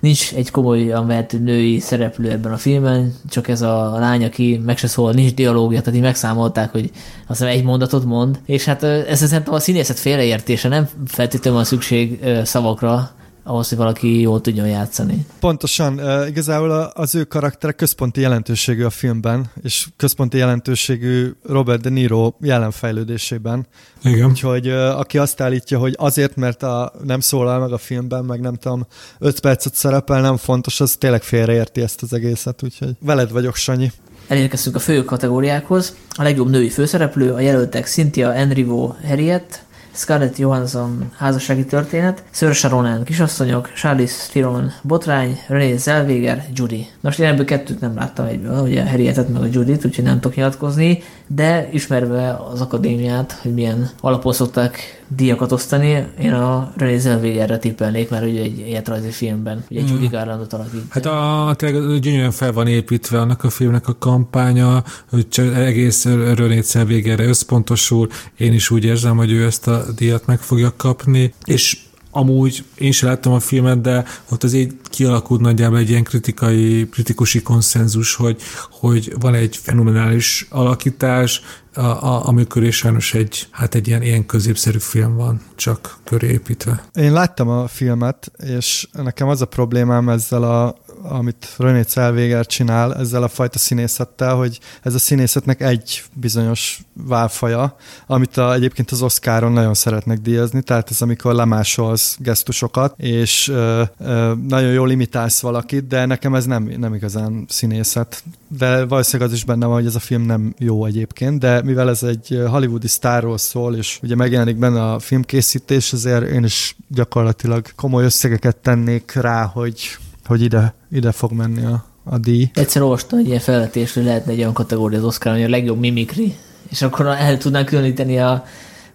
nincs egy komolyan vehető női szereplő ebben a filmben, csak ez a lány, aki meg se szól, nincs dialógia, tehát így megszámolták, hogy azt hiszem egy mondatot mond, és hát ez szerintem a színészet félreértése, nem feltétlenül van szükség szavakra, ahhoz, hogy valaki jól tudjon játszani. Pontosan, igazából az ő karaktere központi jelentőségű a filmben, és központi jelentőségű Robert De Niro jelenfejlődésében. Igen. Úgyhogy aki azt állítja, hogy azért, mert a, nem szólal meg a filmben, meg nem tudom, öt percet szerepel, nem fontos, az tényleg félreérti ezt az egészet, úgyhogy veled vagyok, Sanyi. Elérkeztünk a fő kategóriákhoz. A legjobb női főszereplő, a jelöltek Cynthia Enrivo Harriet, Scarlett Johansson házassági történet, Saoirse Ronan kisasszonyok, Charlize Theron botrány, René Zellweger, Judy. Most én ebből kettőt nem láttam egyből, ugye a Harrietet meg a Judit, úgyhogy nem tudok nyilatkozni, de ismerve az akadémiát, hogy milyen alapon szokták díjakat osztani, én a René Zellwegerre tippelnék, mert ugye egy életrajzi filmben, ugye egy mm. Judy Garlandot alakít. Hát a, tényleg gyönyörűen fel van építve annak a filmnek a kampánya, hogy egész René Zellwegerre összpontosul, én is úgy érzem, hogy ő ezt a díjat meg fogja kapni, és amúgy én sem láttam a filmet, de ott azért kialakult nagyjából egy ilyen kritikai, kritikusi konszenzus, hogy, hogy van egy fenomenális alakítás, a, a, amikor is sajnos egy, hát egy ilyen, ilyen középszerű film van, csak köré építve. Én láttam a filmet, és nekem az a problémám ezzel a amit René Zellweger csinál ezzel a fajta színészettel, hogy ez a színészetnek egy bizonyos válfaja, amit a, egyébként az Oscaron nagyon szeretnek díjazni, tehát ez amikor lemásolsz gesztusokat, és ö, ö, nagyon jól imitálsz valakit, de nekem ez nem, nem igazán színészet. De valószínűleg az is benne van, hogy ez a film nem jó egyébként, de mivel ez egy hollywoodi sztárról szól, és ugye megjelenik benne a filmkészítés, ezért én is gyakorlatilag komoly összegeket tennék rá, hogy hogy ide, ide fog menni a, a díj. Egyszer olvastam egy ilyen felvetést, hogy lehetne egy olyan kategória az Oscar, hogy a legjobb mimikri, és akkor el tudnánk különíteni a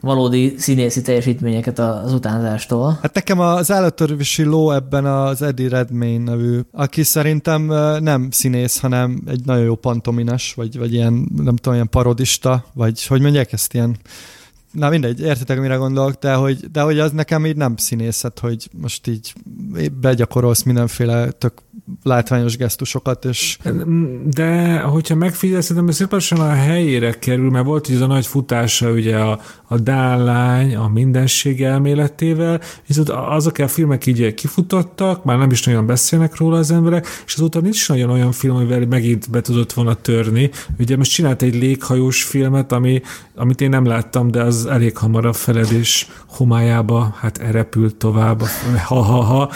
valódi színészi teljesítményeket az utánzástól. Hát nekem az állatorvosi ló ebben az Eddie Redmayne nevű, aki szerintem nem színész, hanem egy nagyon jó pantomines, vagy, vagy ilyen, nem tudom, ilyen parodista, vagy hogy mondják ezt, ilyen na mindegy, értitek, mire gondolok, de hogy, de hogy az nekem így nem színészet, hogy most így begyakorolsz mindenféle tök látványos gesztusokat, és... De hogyha megfigyelsz, szerintem szépen a helyére kerül, mert volt ez a nagy futása ugye a, a dállány, a mindenség elméletével, viszont azok a filmek így kifutottak, már nem is nagyon beszélnek róla az emberek, és azóta nincs nagyon olyan film, amivel megint be tudott volna törni. Ugye most csinált egy léghajós filmet, ami, amit én nem láttam, de az elég hamar a feledés homályába hát erepült tovább, ha-ha-ha.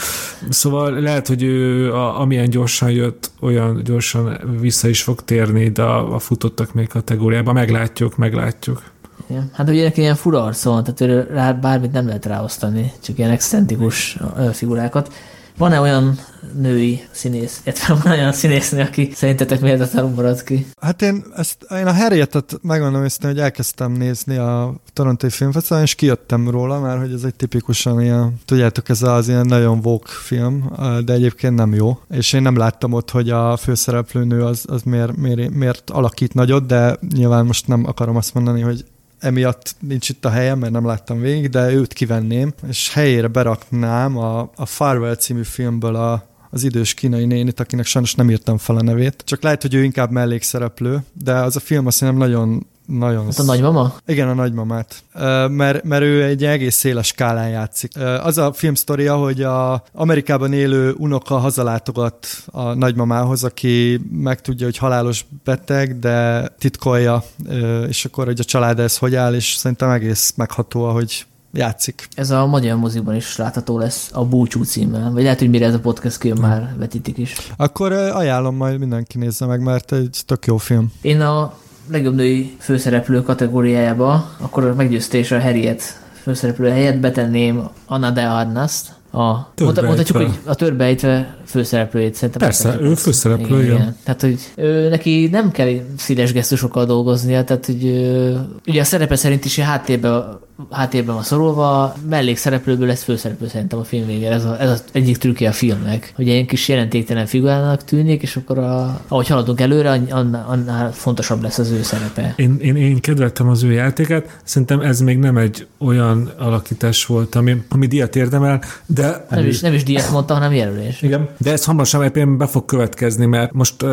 Szóval lehet, hogy ő a, amilyen gyorsan jött, olyan gyorsan vissza is fog térni, de a, a futottak még kategóriában meglátjuk, meglátjuk. Igen. Hát ugye neki ilyen fura arc van, tehát rá bármit nem lehet ráosztani, csak ilyen excentrikus figurákat. Van-e olyan női színész, illetve van olyan színésznő, aki szerintetek méltatlanul marad ki? Hát én, ezt, én a Harrietet megmondom őszintén, hogy elkezdtem nézni a Torontói Filmfesztiválon, és kijöttem róla, mert hogy ez egy tipikusan ilyen, tudjátok, ez az ilyen nagyon vók film, de egyébként nem jó. És én nem láttam ott, hogy a főszereplőnő az, az miért, miért, miért alakít nagyot, de nyilván most nem akarom azt mondani, hogy emiatt nincs itt a helyem, mert nem láttam végig, de őt kivenném, és helyére beraknám a, a Farwell című filmből a, az idős kínai nénit, akinek sajnos nem írtam fel a nevét. Csak lehet, hogy ő inkább mellékszereplő, de az a film azt hiszem nagyon nagyon... Hát a nagymama? Igen, a nagymamát. Mert, mert ő egy egész széles skálán játszik. Az a film sztoria, hogy a Amerikában élő unoka hazalátogat a nagymamához, aki megtudja, hogy halálos beteg, de titkolja, és akkor hogy a család ez hogy áll, és szerintem egész megható, hogy játszik. Ez a magyar moziban is látható lesz a Búcsú címmel, vagy lehet, hogy mire ez a podcast kijön, már vetítik is. Akkor ajánlom majd mindenki nézze meg, mert egy tök jó film. Én a legjobb női főszereplő kategóriájába, akkor meggyőztés a Harriet főszereplő helyett betenném Anna de Arnast, a, mondhatjuk, hogy a törbejtve főszereplőjét szerintem. Persze, ő főszereplő, igen. igen. Tehát, hogy ő, neki nem kell színes gesztusokkal dolgoznia, tehát, hogy ugye a szerepe szerint is háttérben háttérben van szorulva, mellékszereplőből lesz főszereplő szerintem a film végére. Ez, a, ez az egyik trükkje a filmnek, hogy ilyen kis jelentéktelen figurának tűnik, és akkor a, ahogy haladunk előre, annál, annál fontosabb lesz az ő szerepe. Én, én, én kedveltem az ő játékát, szerintem ez még nem egy olyan alakítás volt, ami, ami díjat érdemel, de... Nem is, nem is díjat mondta, hanem jelölés. Igen, de ez hamarosan egyébként be fog következni, mert most uh,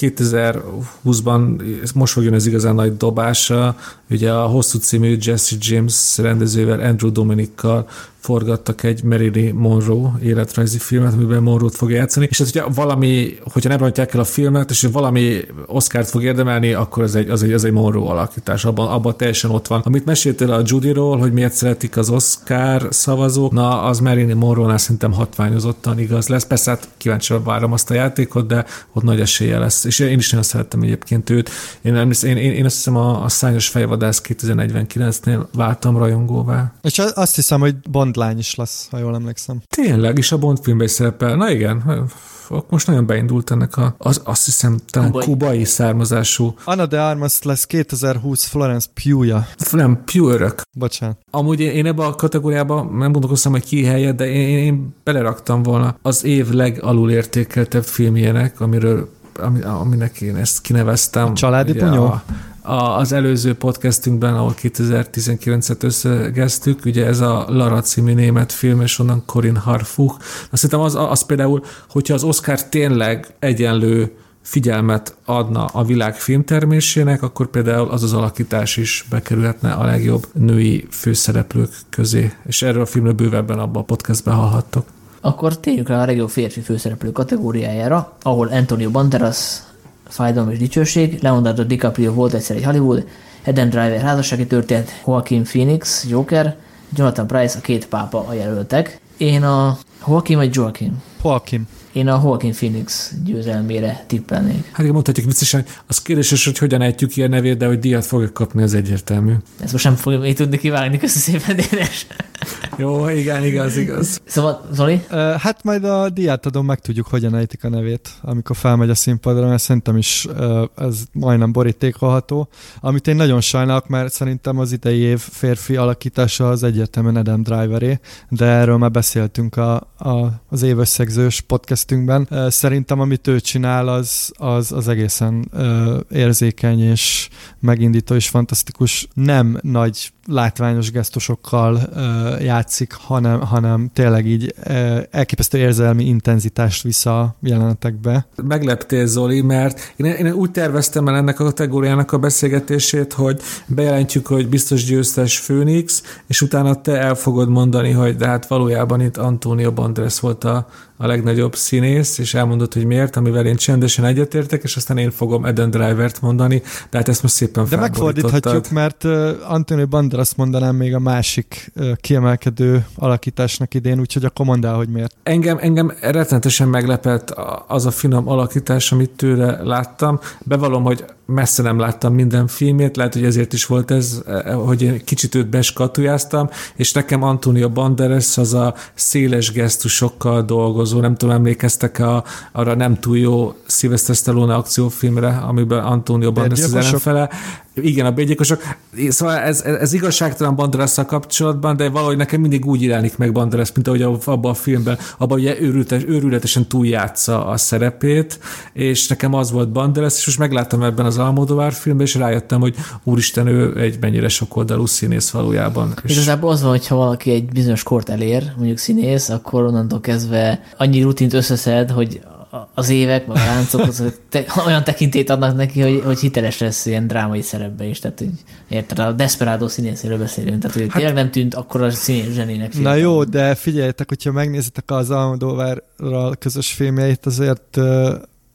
2020-ban most fog jön az igazán nagy dobása, ugye a hosszú című Jesse James rendezővel, Andrew Dominikkal forgattak egy Marilyn Monroe életrajzi filmet, amiben Monroe-t fog játszani, és hát hogyha valami, hogyha nem rontják el a filmet, és valami Oscar-t fog érdemelni, akkor az egy, az egy, az egy Monroe alakítás, abban, abban teljesen ott van. Amit meséltél a Judy-ról, hogy miért szeretik az Oscar szavazók, na az Marilyn Monroe-nál szerintem hatványozottan igaz lesz. Persze hát kíváncsi várom azt a játékot, de ott nagy esélye lesz. És én is nagyon szerettem egyébként őt. Én, én, én, én azt hiszem a, a Szányos Fejvadász 2049-nél váltam rajongóvá. És azt hiszem, hogy Bond Bond lány is lesz, ha jól emlékszem. Tényleg, és a Bond filmben is szerepel. Na igen, most nagyon beindult ennek a, az, azt hiszem, talán kubai, kubai származású. Anna de Armas lesz 2020 Florence Pugh-ja. Nem, Pugh örök. Bocsánat. Amúgy én, én ebbe a kategóriába nem gondolkoztam, hogy ki helyet, de én, én beleraktam volna az év legalul értékeltebb filmjének, amiről ami, aminek én ezt kineveztem. A családi punyó? A, a, az előző podcastünkben, ahol 2019-et összegeztük, ugye ez a Lara című német film, és onnan Corin Harfuch. Na szerintem az, az például, hogyha az Oscar tényleg egyenlő figyelmet adna a világ filmtermésének, akkor például az az alakítás is bekerülhetne a legjobb női főszereplők közé. És erről a filmről bővebben abban a podcastben hallhattok. Akkor térjünk rá a legjobb férfi főszereplő kategóriájára, ahol Antonio Banderas Fájdalom és dicsőség, Leonardo DiCaprio volt egyszer egy Hollywood, Eden Driver házassági történet, Joaquin Phoenix, Joker, Jonathan Price, a két pápa a jelöltek. Én a Joaquin vagy Joaquin? Joaquin. Én a Joaquin Phoenix győzelmére tippelnék. Hát igen, mondhatjuk viccesen, az kérdéses, hogy hogyan ejtjük ilyen nevét, de hogy díjat fogja kapni, az egyértelmű. Ezt most nem fogja még tudni kivágni, köszönöm szépen, Dénes. Jó, igen, igaz, igaz. Szóval, Zoli? Hát majd a diát adom, meg tudjuk, hogyan ejtik a nevét, amikor felmegy a színpadra, mert szerintem is ez majdnem borítékolható. Amit én nagyon sajnálok, mert szerintem az idei év férfi alakítása az egyértelműen Adam Driveré, de erről már beszéltünk a, a, az évösszegzős podcastünkben. Szerintem, amit ő csinál, az, az, az egészen érzékeny és megindító és fantasztikus. Nem nagy látványos gesztusokkal uh, játszik, hanem, hanem tényleg így uh, elképesztő érzelmi intenzitást vissza a jelenetekbe. Megleptél, Zoli, mert én, én úgy terveztem el ennek a kategóriának a beszélgetését, hogy bejelentjük, hogy biztos győztes Phoenix, és utána te el fogod mondani, hogy de hát valójában itt Antonio Banderas volt a, a legnagyobb színész, és elmondott, hogy miért, amivel én csendesen egyetértek, és aztán én fogom Eden Drivert mondani, de hát ezt most szépen De megfordíthatjuk, mert Antonio Banderas mondanám még a másik kiemelkedő alakításnak idén, úgyhogy akkor mondd el, hogy miért. Engem, engem rettenetesen meglepett az a finom alakítás, amit tőle láttam. Bevallom, hogy messze nem láttam minden filmét, lehet, hogy ezért is volt ez, hogy én kicsit őt beskatujáztam, és nekem Antonio Banderas az a széles gesztusokkal dolgozó, nem tudom, emlékeztek a, arra nem túl jó Sylvester Stallone akciófilmre, amiben Antonio Banderas az ellenfele. Igen, a bégyékosok. Szóval ez, ez igazságtalan banderas kapcsolatban, de valahogy nekem mindig úgy jelenik meg Banderas, mint ahogy abban a filmben, abban ugye őrületes, őrületesen túljátsza a szerepét, és nekem az volt Banderas, és most megláttam ebben az Almodovár filmben, és rájöttem, hogy úristen, ő egy mennyire sokoldalú színész valójában. És... Igazából az van, hogyha valaki egy bizonyos kort elér, mondjuk színész, akkor onnantól kezdve annyi rutint összeszed, hogy az évek, vagy a láncok az, te, olyan tekintét adnak neki, hogy, hogy hiteles lesz ilyen drámai szerepbe is. Tehát, hogy érted, a Desperado színészéről beszélünk. Tehát, hogy hát, tényleg nem tűnt akkor a színész zsenének. Na jó, de figyeljetek, hogyha megnézitek az Almodóvárral közös filmjeit, azért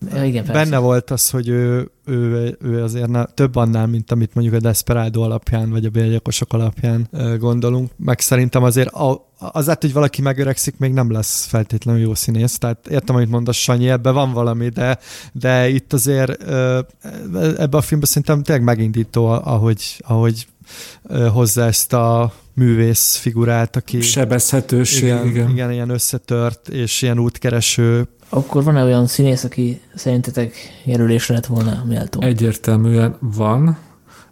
igen, persze. Benne volt az, hogy ő, ő, ő azért ne, több annál, mint amit mondjuk a Desperado alapján, vagy a bélgyakosok alapján gondolunk. Meg szerintem azért a, azért, hogy valaki megöregszik, még nem lesz feltétlenül jó színész. Tehát értem, amit mondasz, Sanyi, ebben van valami, de, de itt azért ebbe a filmben szerintem tényleg megindító, ahogy, ahogy hozzá ezt a művész figurát, aki... Sebezhetőség, igen, igen. Igen, ilyen összetört, és ilyen útkereső akkor van-e olyan színész, aki szerintetek jelölésre lett volna méltó? Egyértelműen van,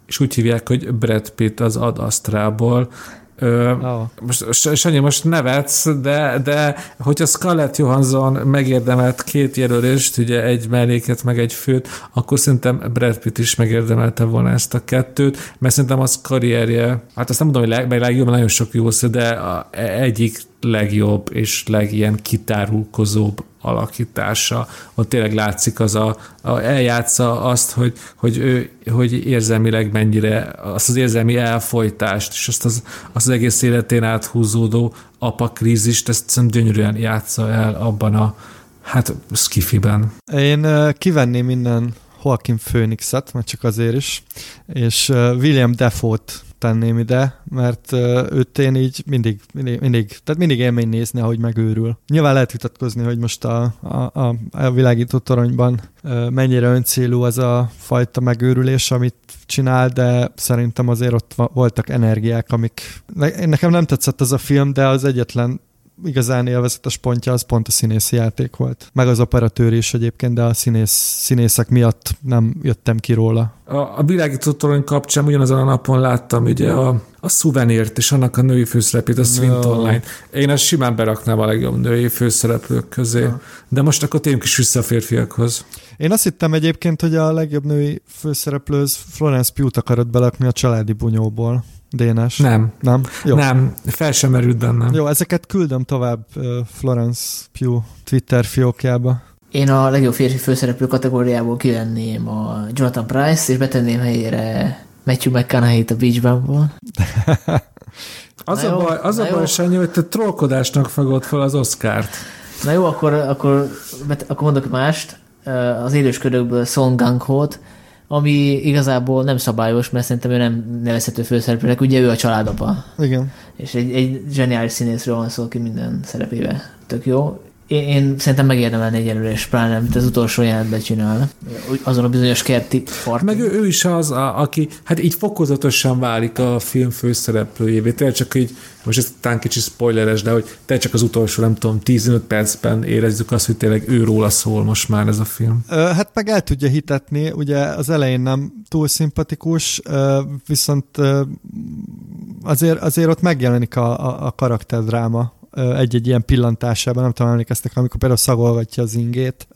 és úgy hívják, hogy Brad Pitt az Ad Astrából. Ö, oh. Most, Sanyi, most nevetsz, de, de hogyha Scarlett Johansson megérdemelt két jelölést, ugye egy melléket, meg egy főt, akkor szerintem Brad Pitt is megérdemelte volna ezt a kettőt, mert szerintem az karrierje, hát azt nem mondom, hogy leg, legjobb, nagyon sok jó szó, de a, egyik legjobb és legilyen kitárulkozóbb alakítása. Ott tényleg látszik az a, a eljátsza azt, hogy, hogy ő hogy érzelmileg mennyire, azt az érzelmi elfolytást, és azt az, azt az egész életén áthúzódó apakrízist, ezt szerintem gyönyörűen játsza el abban a hát skifiben. Én kivenném innen Joaquin Phoenix-et, mert csak azért is, és William Defoe-t tenném ide, mert őt én így mindig, mindig, mindig tehát mindig élmény nézni, ahogy megőrül. Nyilván lehet vitatkozni, hogy most a, a, a, a világító toronyban mennyire öncélú az a fajta megőrülés, amit csinál, de szerintem azért ott voltak energiák, amik... Nekem nem tetszett az a film, de az egyetlen igazán élvezetes pontja az pont a színészi játék volt. Meg az operatőr is egyébként, de a színész, színészek miatt nem jöttem ki róla. A, a világító torony kapcsán ugyanazon a napon láttam ugye a, a szuvenért és annak a női főszerepét, a Swinton no. Line. Én ezt simán beraknám a legjobb női főszereplők közé. Ja. De most akkor tényleg is vissza a férfiakhoz. Én azt hittem egyébként, hogy a legjobb női főszereplő Florence Pugh-t akarod belakni a családi bunyóból. Dénes. Nem. Nem? Jó. Nem, fel sem merült bennem. Jó, ezeket küldöm tovább Florence Pugh Twitter fiókjába. Én a legjobb férfi főszereplő kategóriából kivenném a Jonathan Price, és betenném helyére Matthew McConaughey-t a Beach Bumból. (laughs) az a baj, az a baj Sanyi, hogy te trollkodásnak fogod fel az Oscárt. Na jó, akkor, akkor, akkor mondok mást. Az élősködőkből Song Gang Ho-t, ami igazából nem szabályos, mert szerintem ő nem nevezhető főszereplőnek, ugye ő a családapa. Igen. És egy, egy zseniális színészről van szó, aki minden szerepébe tök jó. Én, én szerintem megérdemelni egy jelölés, pláne, amit az utolsó jelentben csinál. Azon a bizonyos kerti part. Meg ő, ő is az, a, aki hát így fokozatosan válik a film főszereplőjévé. Tényleg csak így, most ez talán kicsi spoileres, de hogy te csak az utolsó, nem tudom, 15 percben érezzük azt, hogy tényleg ő róla szól most már ez a film. Hát meg el tudja hitetni, ugye az elején nem túl szimpatikus, viszont azért, azért ott megjelenik a, a, a karakterdráma egy-egy ilyen pillantásában, nem tudom, emlékeztek, amikor például szagolgatja az ingét.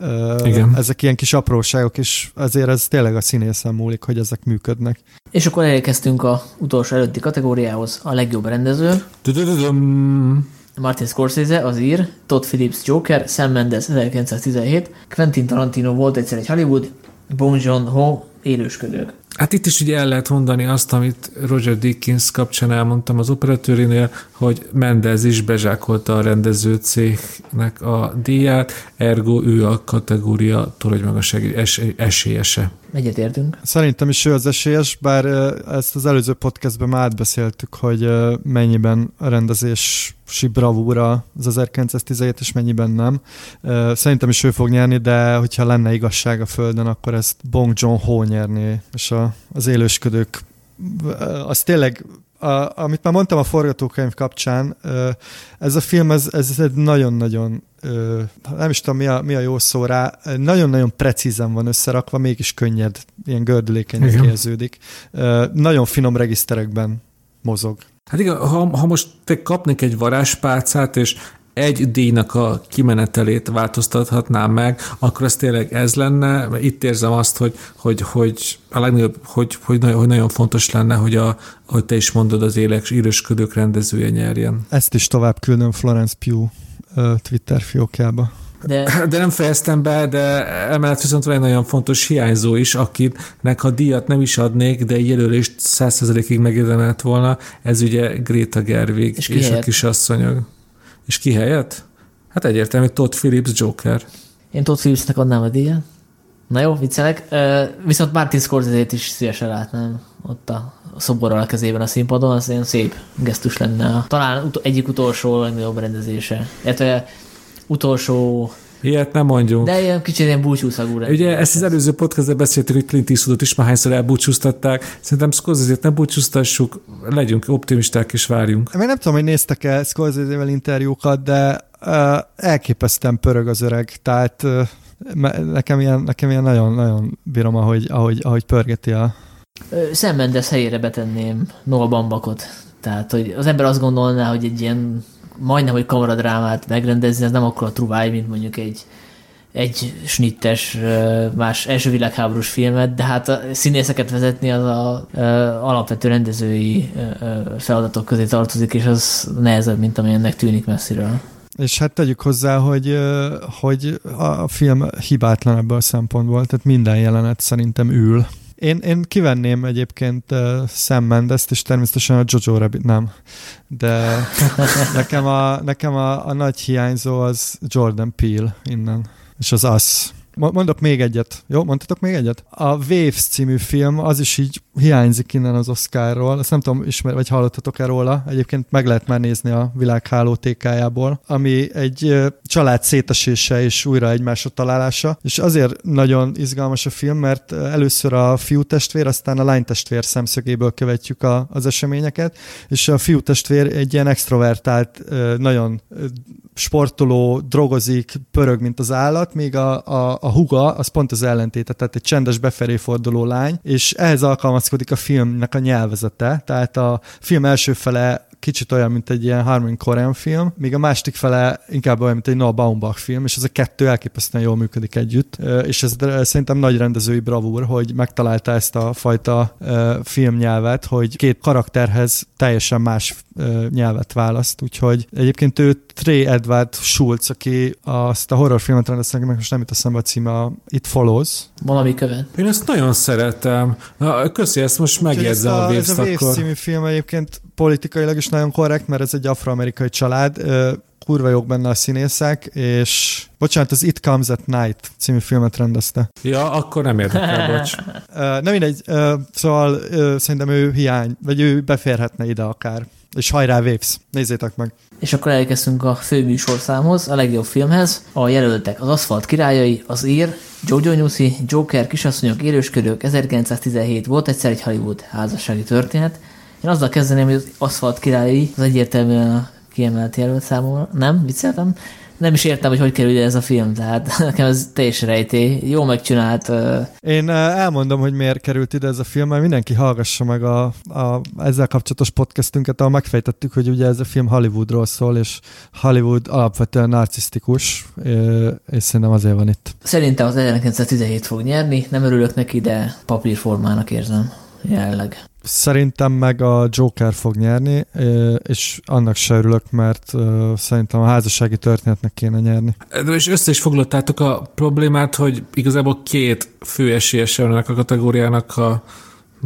Igen. Ezek ilyen kis apróságok, és azért ez tényleg a színészen múlik, hogy ezek működnek. És akkor elérkeztünk a utolsó előtti kategóriához, a legjobb rendező. Martin Scorsese, az ír, Todd Phillips Joker, Sam Mendes 1917, Quentin Tarantino volt egyszer egy Hollywood, Bong Joon-ho élősködők. Hát itt is ugye el lehet mondani azt, amit Roger Dickens kapcsán elmondtam az operatőrinél, hogy Mendez is bezsákolta a rendező cégnek a díját, ergo ő a kategória torony magasság es- esélyese. Egyetértünk. Szerintem is ő az esélyes, bár ezt az előző podcastben már átbeszéltük, hogy mennyiben a rendezés bravúra az 1917, és mennyiben nem. Szerintem is ő fog nyerni, de hogyha lenne igazság a Földön, akkor ezt Bong Joon-ho nyerné, és a, az élősködők az tényleg a, amit már mondtam a forgatókönyv kapcsán, ez a film, ez, ez egy nagyon-nagyon, nem is tudom mi a, mi a jó szó rá, nagyon-nagyon precízen van összerakva, mégis könnyed, ilyen gördülékenyen érződik. Nagyon finom regiszterekben mozog. Hát igen, ha, ha most te kapnék egy varázspálcát, és egy díjnak a kimenetelét változtathatnám meg, akkor az tényleg ez lenne. Itt érzem azt, hogy, hogy, hogy a legnagyobb, hogy, hogy, hogy nagyon fontos lenne, hogy a, hogy te is mondod, az élek írősködők rendezője nyerjen. Ezt is tovább küldöm Florence Pugh Twitter fiókjába. De... de nem fejeztem be, de emellett viszont van egy nagyon fontos hiányzó is, akinek ha díjat nem is adnék, de egy jelölést százszerzelékig megérdemelt volna, ez ugye Greta Gerwig és, és a kisasszonyok. És ki helyett? Hát egyértelmű, Todd Phillips Joker. Én Todd Phillipsnek adnám a díjat. Na jó, viccelek. Viszont Martin Scorsese-t is szívesen látnám ott a szoborral a kezében a színpadon, az ilyen szép gesztus lenne. Talán ut- egyik utolsó legnagyobb rendezése. Illetve utolsó Ilyet nem mondjunk. De ilyen kicsit ilyen búcsúszagú Ugye ezt az előző podcastban beszéltük, hogy Clint Eastwoodot is már hányszor elbúcsúztatták. Szerintem Scorsese-t nem búcsúztassuk, legyünk optimisták és várjunk. Még nem tudom, hogy néztek-e Scorsese-vel interjúkat, de uh, elképesztően pörög az öreg, tehát uh, nekem ilyen, nekem ilyen nagyon, nagyon bírom, ahogy, ahogy, ahogy pörgeti a... Sam Mendes helyére betenném Noah Bambakot. Tehát, hogy az ember azt gondolná, hogy egy ilyen majdnem, hogy kamaradrámát megrendezni, ez nem akkor a truváj, mint mondjuk egy, egy snittes, más első világháborús filmet, de hát a színészeket vezetni az a, a alapvető rendezői feladatok közé tartozik, és az nehezebb, mint amilyennek tűnik messziről. És hát tegyük hozzá, hogy, hogy a film hibátlan ebből a szempontból, tehát minden jelenet szerintem ül. Én, én kivenném egyébként uh, Sam mendes és természetesen a Jojo Rabbit nem. De (laughs) nekem a, nekem a, a nagy hiányzó az Jordan Peele innen, és az az. Mondok még egyet. Jó, mondtatok még egyet? A Waves című film, az is így hiányzik innen az Oscarról. Ezt nem tudom, ismer, vagy hallottatok-e róla. Egyébként meg lehet már nézni a világháló TK-jából, ami egy család szétesése és újra egymásra találása. És azért nagyon izgalmas a film, mert először a fiú testvér, aztán a lány testvér szemszögéből követjük a, az eseményeket, és a fiú testvér egy ilyen extrovertált, nagyon sportoló, drogozik, pörög, mint az állat, míg a, a, a huga az pont az ellentéte, tehát egy csendes befelé forduló lány, és ehhez alkalmazkodik a filmnek a nyelvezete, tehát a film első fele kicsit olyan, mint egy ilyen Harmon Korem film, míg a másik fele inkább olyan, mint egy Noah Baumbach film, és ez a kettő elképesztően jól működik együtt, és ez szerintem nagy rendezői bravúr, hogy megtalálta ezt a fajta filmnyelvet, hogy két karakterhez teljesen más nyelvet választ, úgyhogy egyébként ő Trey Edward Schultz, aki azt a horrorfilmet rendezte, meg most nem jut eszembe a címe, a It Follows. Valami követ. Én ezt nagyon szeretem. Na, köszi, ezt most megjegyzem a, a Ez a Waves című film egyébként politikailag is nagyon korrekt, mert ez egy afroamerikai család, kurva jók benne a színészek, és bocsánat, az It Comes at Night című filmet rendezte. Ja, akkor nem érdekel, bocs. (laughs) nem mindegy, szóval szerintem ő hiány, vagy ő beférhetne ide akár. És hajrá Waves, nézzétek meg! És akkor elkezdtünk a főműsorszámhoz, a legjobb filmhez. A jelöltek az Aszfalt királyai, az Ír, Jojo Newsy, Joker, Kisasszonyok, Élősködők, 1917 volt egyszer egy Hollywood házassági történet. Én azzal kezdeném, hogy az Aszfalt királyai az egyértelműen a kiemelt jelölt számomra. Nem? Vicceltem? nem is értem, hogy hogy kerül ide ez a film, tehát (laughs) nekem ez teljes rejtély. Jó megcsinált. Uh... Én elmondom, hogy miért került ide ez a film, mert mindenki hallgassa meg a, a ezzel kapcsolatos podcastünket, ahol megfejtettük, hogy ugye ez a film Hollywoodról szól, és Hollywood alapvetően narcisztikus, és szerintem azért van itt. Szerintem az 1917 fog nyerni, nem örülök neki, de papírformának érzem jelenleg. Szerintem meg a Joker fog nyerni, és annak se örülök, mert szerintem a házassági történetnek kéne nyerni. És össze is foglaltátok a problémát, hogy igazából két fő esélyese van a kategóriának, a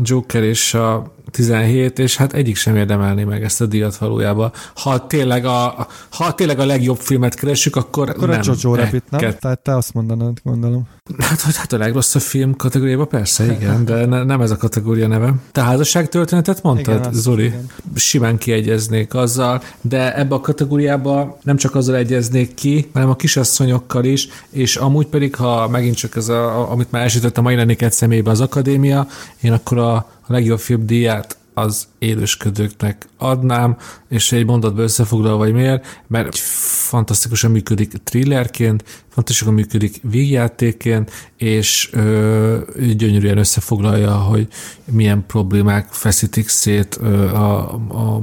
Joker és a 17, és hát egyik sem érdemelni meg ezt a díjat valójában. Ha tényleg a, ha tényleg a legjobb filmet keresünk, akkor, akkor nem. a Jojo Rabbit, nem? Tehát te azt mondanod, gondolom. Hát, hogy hát a legrosszabb film kategóriában persze, igen, de ne, nem ez a kategória neve. Te házasság történetet mondtad, igen, Zoli? Igen. Simán kiegyeznék azzal, de ebbe a kategóriába nem csak azzal egyeznék ki, hanem a kisasszonyokkal is, és amúgy pedig, ha megint csak ez, a, amit már elsütött a mai lennéket személybe az akadémia, én akkor a a legjobb film díját az élősködőknek adnám, és egy mondatba összefoglalva, vagy miért, mert fantasztikusan működik thrillerként, fantasztikusan működik végjátékként, és ö, gyönyörűen összefoglalja, hogy milyen problémák feszítik szét ö, a, a,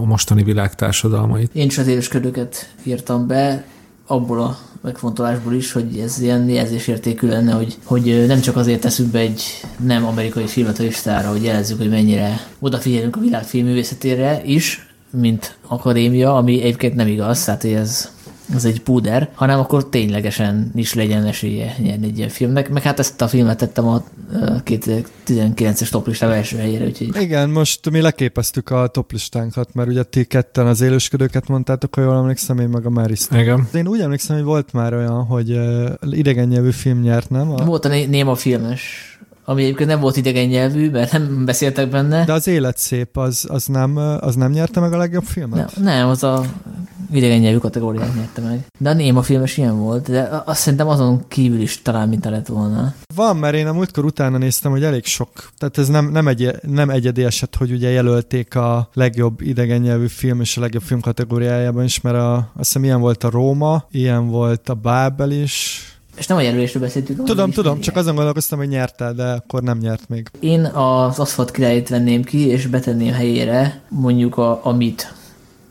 a mostani világ társadalmait. Én is az élősködőket írtam be, abból a megfontolásból is, hogy ez ilyen jelzésértékű lenne, hogy, hogy nem csak azért teszünk be egy nem amerikai filmet a listára, hogy jelezzük, hogy mennyire odafigyelünk a világ filmművészetére is, mint akadémia, ami egyébként nem igaz, tehát ez ez egy púder, hanem akkor ténylegesen is legyen esélye nyerni egy ilyen filmnek. Meg hát ezt a filmet tettem a 2019-es toplistám első helyére, úgyhogy... Igen, most mi leképeztük a toplistánkat, mert ugye ti ketten az élősködőket mondtátok, ha jól emlékszem, én meg a Maris. Igen. Én úgy emlékszem, hogy volt már olyan, hogy idegen nyelvű film nyert, nem? A... Volt a Néma filmes ami egyébként nem volt idegen nyelvű, mert nem beszéltek benne. De az élet szép, az, az, nem, az nem nyerte meg a legjobb filmet? Nem, nem az a idegen nyelvű kategóriát nyerte meg. De a Néma filmes ilyen volt, de azt szerintem azon kívül is talán mint lett volna. Van, mert én a múltkor utána néztem, hogy elég sok. Tehát ez nem, nem, egy, nem egyedi eset, hogy ugye jelölték a legjobb idegen nyelvű film és a legjobb film kategóriájában is, mert a, azt hiszem ilyen volt a Róma, ilyen volt a Bábel is, és nem a jelölésről beszéltünk. Tudom, tudom, csak azon gondolkoztam, hogy nyertel, de akkor nem nyert még. Én az aszfalt királyt venném ki, és betenném helyére mondjuk a, a mit.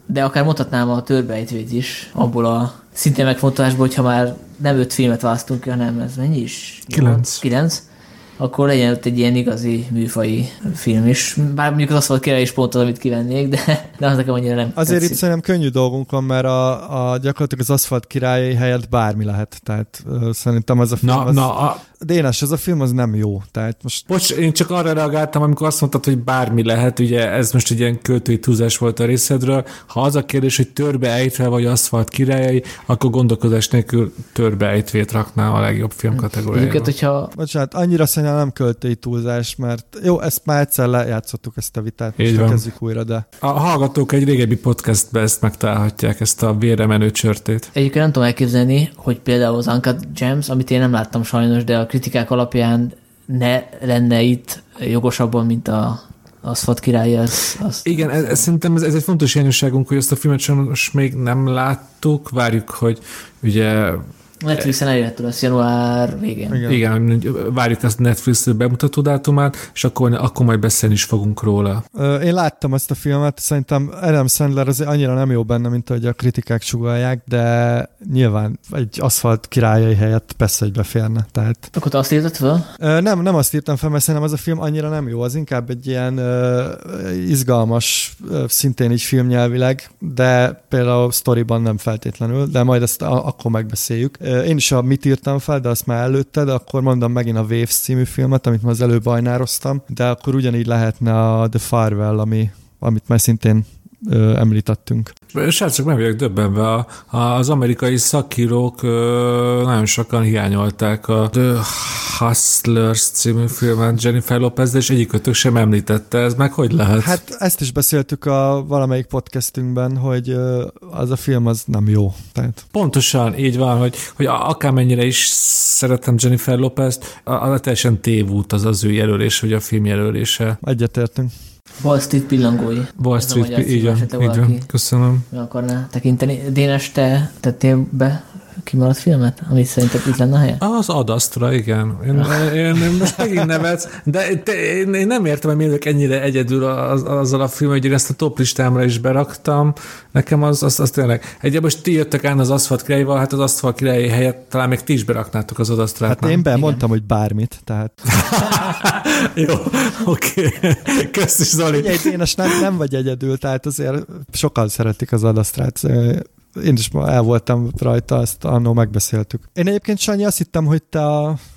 De akár mondhatnám a törbejtvét is, abból a szintén megfontolásból, hogyha már nem öt filmet választunk ki, hanem ez mennyi is? Kilenc. Kilenc akkor legyen ott egy ilyen igazi műfai film is. Bár mondjuk az aszfalt kire is pont az, amit kivennék, de, de az nekem annyira nem Azért tetszik. itt szerintem könnyű dolgunk van, mert a, a gyakorlatilag az aszfalt királyai helyett bármi lehet. Tehát uh, szerintem az a film... Na, az... na, a, Dénes, ez a film az nem jó. Tehát most... Bocs, én csak arra reagáltam, amikor azt mondtad, hogy bármi lehet, ugye ez most egy ilyen költői túlzás volt a részedről. Ha az a kérdés, hogy törbe ejtve vagy aszfalt királyai, akkor gondolkozás nélkül törbe ejtvét rakná a legjobb film kategóriába. Őket, hogyha... Bocsánat, annyira szerintem nem költői túlzás, mert jó, ezt már egyszer lejátszottuk ezt a vitát, most kezdjük újra, de... A hallgatók egy régebbi podcastbe ezt megtalálhatják, ezt a vére menő csörtét. Egyébként nem tudom elképzelni, hogy például az Uncut Gems, amit én nem láttam sajnos, de a kritikák alapján ne lenne itt jogosabban, mint a Aszfalt király, az... az Igen, ez, ez, szerintem ez, ez egy fontos hiányosságunk, hogy ezt a filmet sajnos még nem láttuk. Várjuk, hogy ugye Netflixen elérhető lesz január végén. Igen. Igen, várjuk ezt Netflix bemutató dátumát, és akkor, akkor majd beszélni is fogunk róla. Én láttam ezt a filmet, szerintem Adam Sandler azért annyira nem jó benne, mint ahogy a kritikák sugalják, de nyilván egy aszfalt királyai helyett persze, hogy beférne. Tehát... Akkor te azt írtad fel? Nem, nem azt írtam fel, mert szerintem az a film annyira nem jó, az inkább egy ilyen izgalmas, szintén így filmnyelvileg, de például sztoriban nem feltétlenül, de majd ezt akkor megbeszéljük. Én is a mit írtam fel, de azt már előtte, de akkor mondom megint a Waves című filmet, amit már az előbb ajnároztam, de akkor ugyanígy lehetne a The Farewell, ami, amit már szintén ö, említettünk. Srácok, meg vagyok döbbenve. A, az amerikai szakírók ö, nagyon sokan hiányolták a The Hustlers című filmet Jennifer Lopez, de és egyikőtök sem említette. Ez meg hogy lehet? Hát ezt is beszéltük a valamelyik podcastünkben, hogy ö, az a film az nem jó. Tehát... Pontosan, így van, hogy, hogy akármennyire is szeretem Jennifer Lopez-t, a, a teljesen tévút az az ő jelölés, hogy a film jelölése. Egyetértünk. Wall Street pillangói. Wall Street, így van, így van. Köszönöm. Meg akarná tekinteni. Dénes, te tettél be kimaradt filmet, amit szerinted itt lenne a helye? Az Adastra, igen. Én, én, én most megint nevetsz, de te, én, én, nem értem, hogy miért ennyire egyedül az, azzal a film, hogy én ezt a top listámra is beraktam. Nekem az, az, az tényleg. Egyébként most ti jöttek át az Aszfalt királyval, hát az Aszfalt királyi helyet talán még ti is beraknátok az Adastrát. Hát nem? én bemondtam, hogy bármit, tehát. (laughs) Jó, oké. Okay. Köszönöm, Zoli. Ugye, Dénes, nem, nem vagy egyedül, tehát azért sokan szeretik az Adastrát én is el voltam rajta, ezt annó megbeszéltük. Én egyébként, Sanyi, azt hittem, hogy te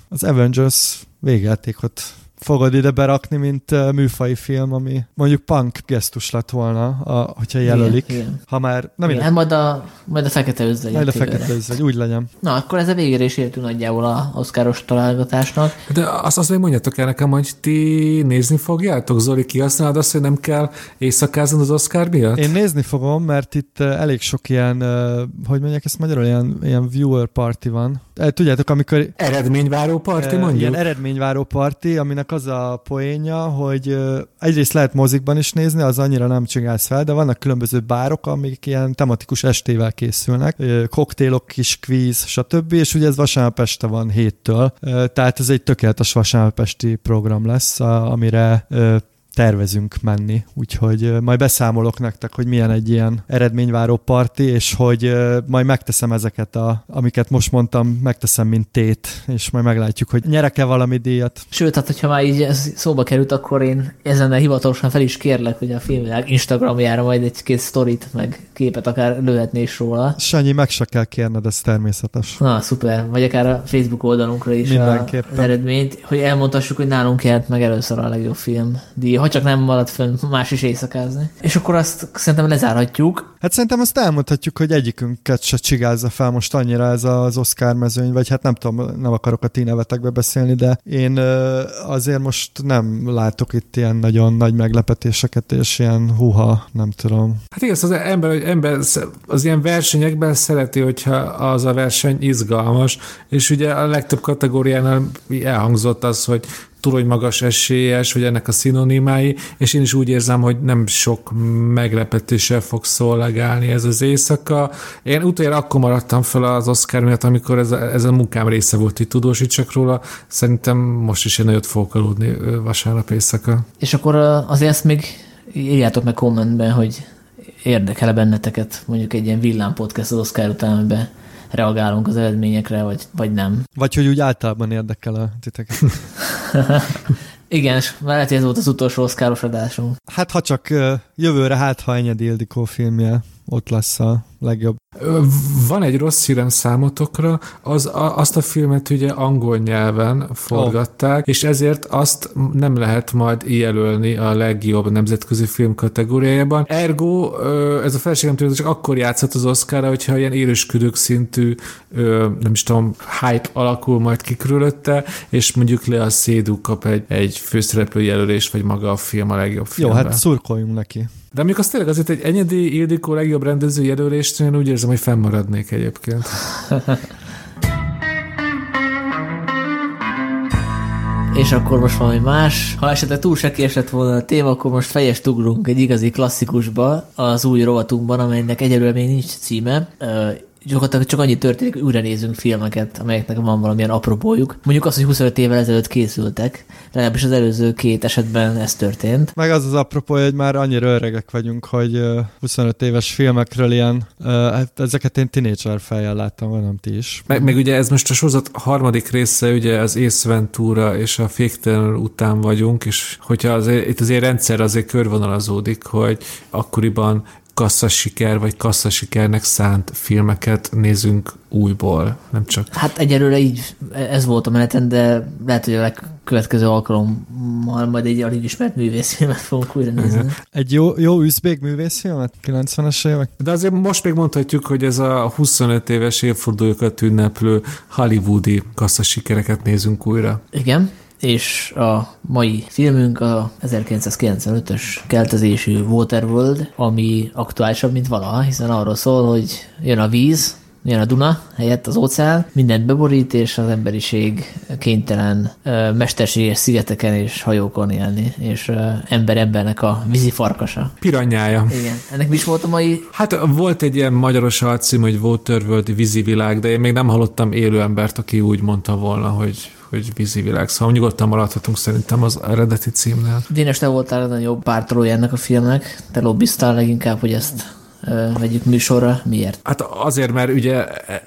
az Avengers végjátékot fogod ide berakni, mint uh, műfai film, ami mondjuk punk gesztus lett volna, a, hogyha jelölik. Igen, igen. Ha már... Nem igen, hát majd a, majd a fekete özvegy. Majd a fekete özvegy, úgy legyen. Na, akkor ez a végére is értünk nagyjából a oszkáros találgatásnak. De azt, még mondjátok el nekem, hogy ti nézni fogjátok? Zoli, kihasználod azt, hogy nem kell éjszakázni az Oscar miatt? Én nézni fogom, mert itt elég sok ilyen, hogy mondják ezt magyarul, ilyen, ilyen viewer party van. Tudjátok, amikor... Eredményváró party, mondjuk? Ilyen eredményváró party, aminek az a poénja, hogy egyrészt lehet mozikban is nézni, az annyira nem csigálsz fel, de vannak különböző bárok, amik ilyen tematikus estével készülnek, koktélok, kis kvíz, stb. És ugye ez vasárnap este van héttől, tehát ez egy tökéletes vasárnap esti program lesz, amire tervezünk menni, úgyhogy majd beszámolok nektek, hogy milyen egy ilyen eredményváró parti, és hogy majd megteszem ezeket, a, amiket most mondtam, megteszem, mint tét, és majd meglátjuk, hogy nyerek-e valami díjat. Sőt, hát hogyha már így ez szóba került, akkor én ezen hivatalosan fel is kérlek, hogy a filmvilág Instagramjára majd egy-két sztorit, meg képet akár lőhetné is róla. Sanyi, meg se kell kérned, ez természetes. Na, szuper. Vagy akár a Facebook oldalunkra is a, az eredményt, hogy elmondhassuk, hogy nálunk jelent meg először a legjobb film díj ha csak nem marad fönn más is éjszakázni. És akkor azt szerintem lezárhatjuk. Hát szerintem azt elmondhatjuk, hogy egyikünket se csigázza fel most annyira ez az Oscar mezőny, vagy hát nem tudom, nem akarok a ti nevetekbe beszélni, de én azért most nem látok itt ilyen nagyon nagy meglepetéseket, és ilyen huha, nem tudom. Hát igaz, az ember, ember az ilyen versenyekben szereti, hogyha az a verseny izgalmas, és ugye a legtöbb kategóriánál elhangzott az, hogy túl magas esélyes, vagy ennek a szinonimái, és én is úgy érzem, hogy nem sok meglepetéssel fog szolgálni ez az éjszaka. Én utoljára akkor maradtam fel az Oscar miatt, amikor ez a, ez a munkám része volt, hogy tudósítsak róla. Szerintem most is én nagyot fogok aludni vasárnap éjszaka. És akkor azért ezt még írjátok meg kommentben, hogy érdekel-e benneteket mondjuk egy ilyen villámpodcast az Oscar után, amiben reagálunk az eredményekre, vagy, vagy nem. Vagy hogy úgy általában érdekel a titeket. (laughs) Igen, és lehet, hogy ez volt az utolsó oszkáros adásunk. Hát ha csak jövőre, hát ha Enyedi Ildikó filmje ott lesz a legjobb. Van egy rossz hírem számotokra, az, a, azt a filmet ugye angol nyelven forgatták, oh. és ezért azt nem lehet majd jelölni a legjobb nemzetközi film kategóriájában. Ergo, ez a felségem tőle csak akkor játszhat az Oscarra, hogyha ilyen élősködők szintű, nem is tudom, hype alakul majd ki körülötte, és mondjuk le a Szédú kap egy, egy főszereplő jelölés, vagy maga a film a legjobb film. Jó, hát szurkoljunk neki. De amikor az tényleg azért egy Enyedi Ildikó legjobb rendező jelölést, én úgy érzem, hogy fennmaradnék egyébként. (laughs) És akkor most valami más. Ha esetleg túl se késett volna a téma, akkor most fejest ugrunk egy igazi klasszikusba, az új rovatunkban, amelynek egyelőre még nincs címe gyakorlatilag csak annyi történik, hogy újra nézünk filmeket, amelyeknek van valamilyen apropójuk. Mondjuk az, hogy 25 évvel ezelőtt készültek, legalábbis az előző két esetben ez történt. Meg az az apropó, hogy már annyira öregek vagyunk, hogy 25 éves filmekről ilyen, hát ezeket én tinédzser fejjel láttam, vagy nem ti is. Meg, meg ugye ez most a sorozat harmadik része, ugye az Ace Ventura és a Féktelen után vagyunk, és hogyha azért, itt azért rendszer azért körvonalazódik, hogy akkoriban kasszasiker vagy kasszasikernek szánt filmeket nézünk újból, nem csak... Hát egyelőre így ez volt a meneten, de lehet, hogy a legkövetkező alkalommal majd egy alig ismert művészfilmet fogunk újra nézni. Egy jó, jó üzbék művészfilmet? 90-es évek? De azért most még mondhatjuk, hogy ez a 25 éves évfordulókat ünneplő hollywoodi kasszasikereket nézünk újra. Igen és a mai filmünk a 1995-ös keltezésű Waterworld, ami aktuálisabb, mint valaha, hiszen arról szól, hogy jön a víz, jön a Duna helyett az óceán, mindent beborít, és az emberiség kénytelen ö, mesterséges szigeteken és hajókon élni, és ö, ember embernek a vízi farkasa. Piranyája. Igen. Ennek mi is volt a mai? Hát volt egy ilyen magyaros alcím, hogy Waterworld vízi világ, de én még nem hallottam élő embert, aki úgy mondta volna, hogy hogy vízi világ. Szóval nyugodtan maradhatunk szerintem az eredeti címnél. Dénes, te voltál a nagyobb pártolója ennek a filmnek, te lobbiztál leginkább, hogy ezt vegyük műsorra. Miért? Hát azért, mert ugye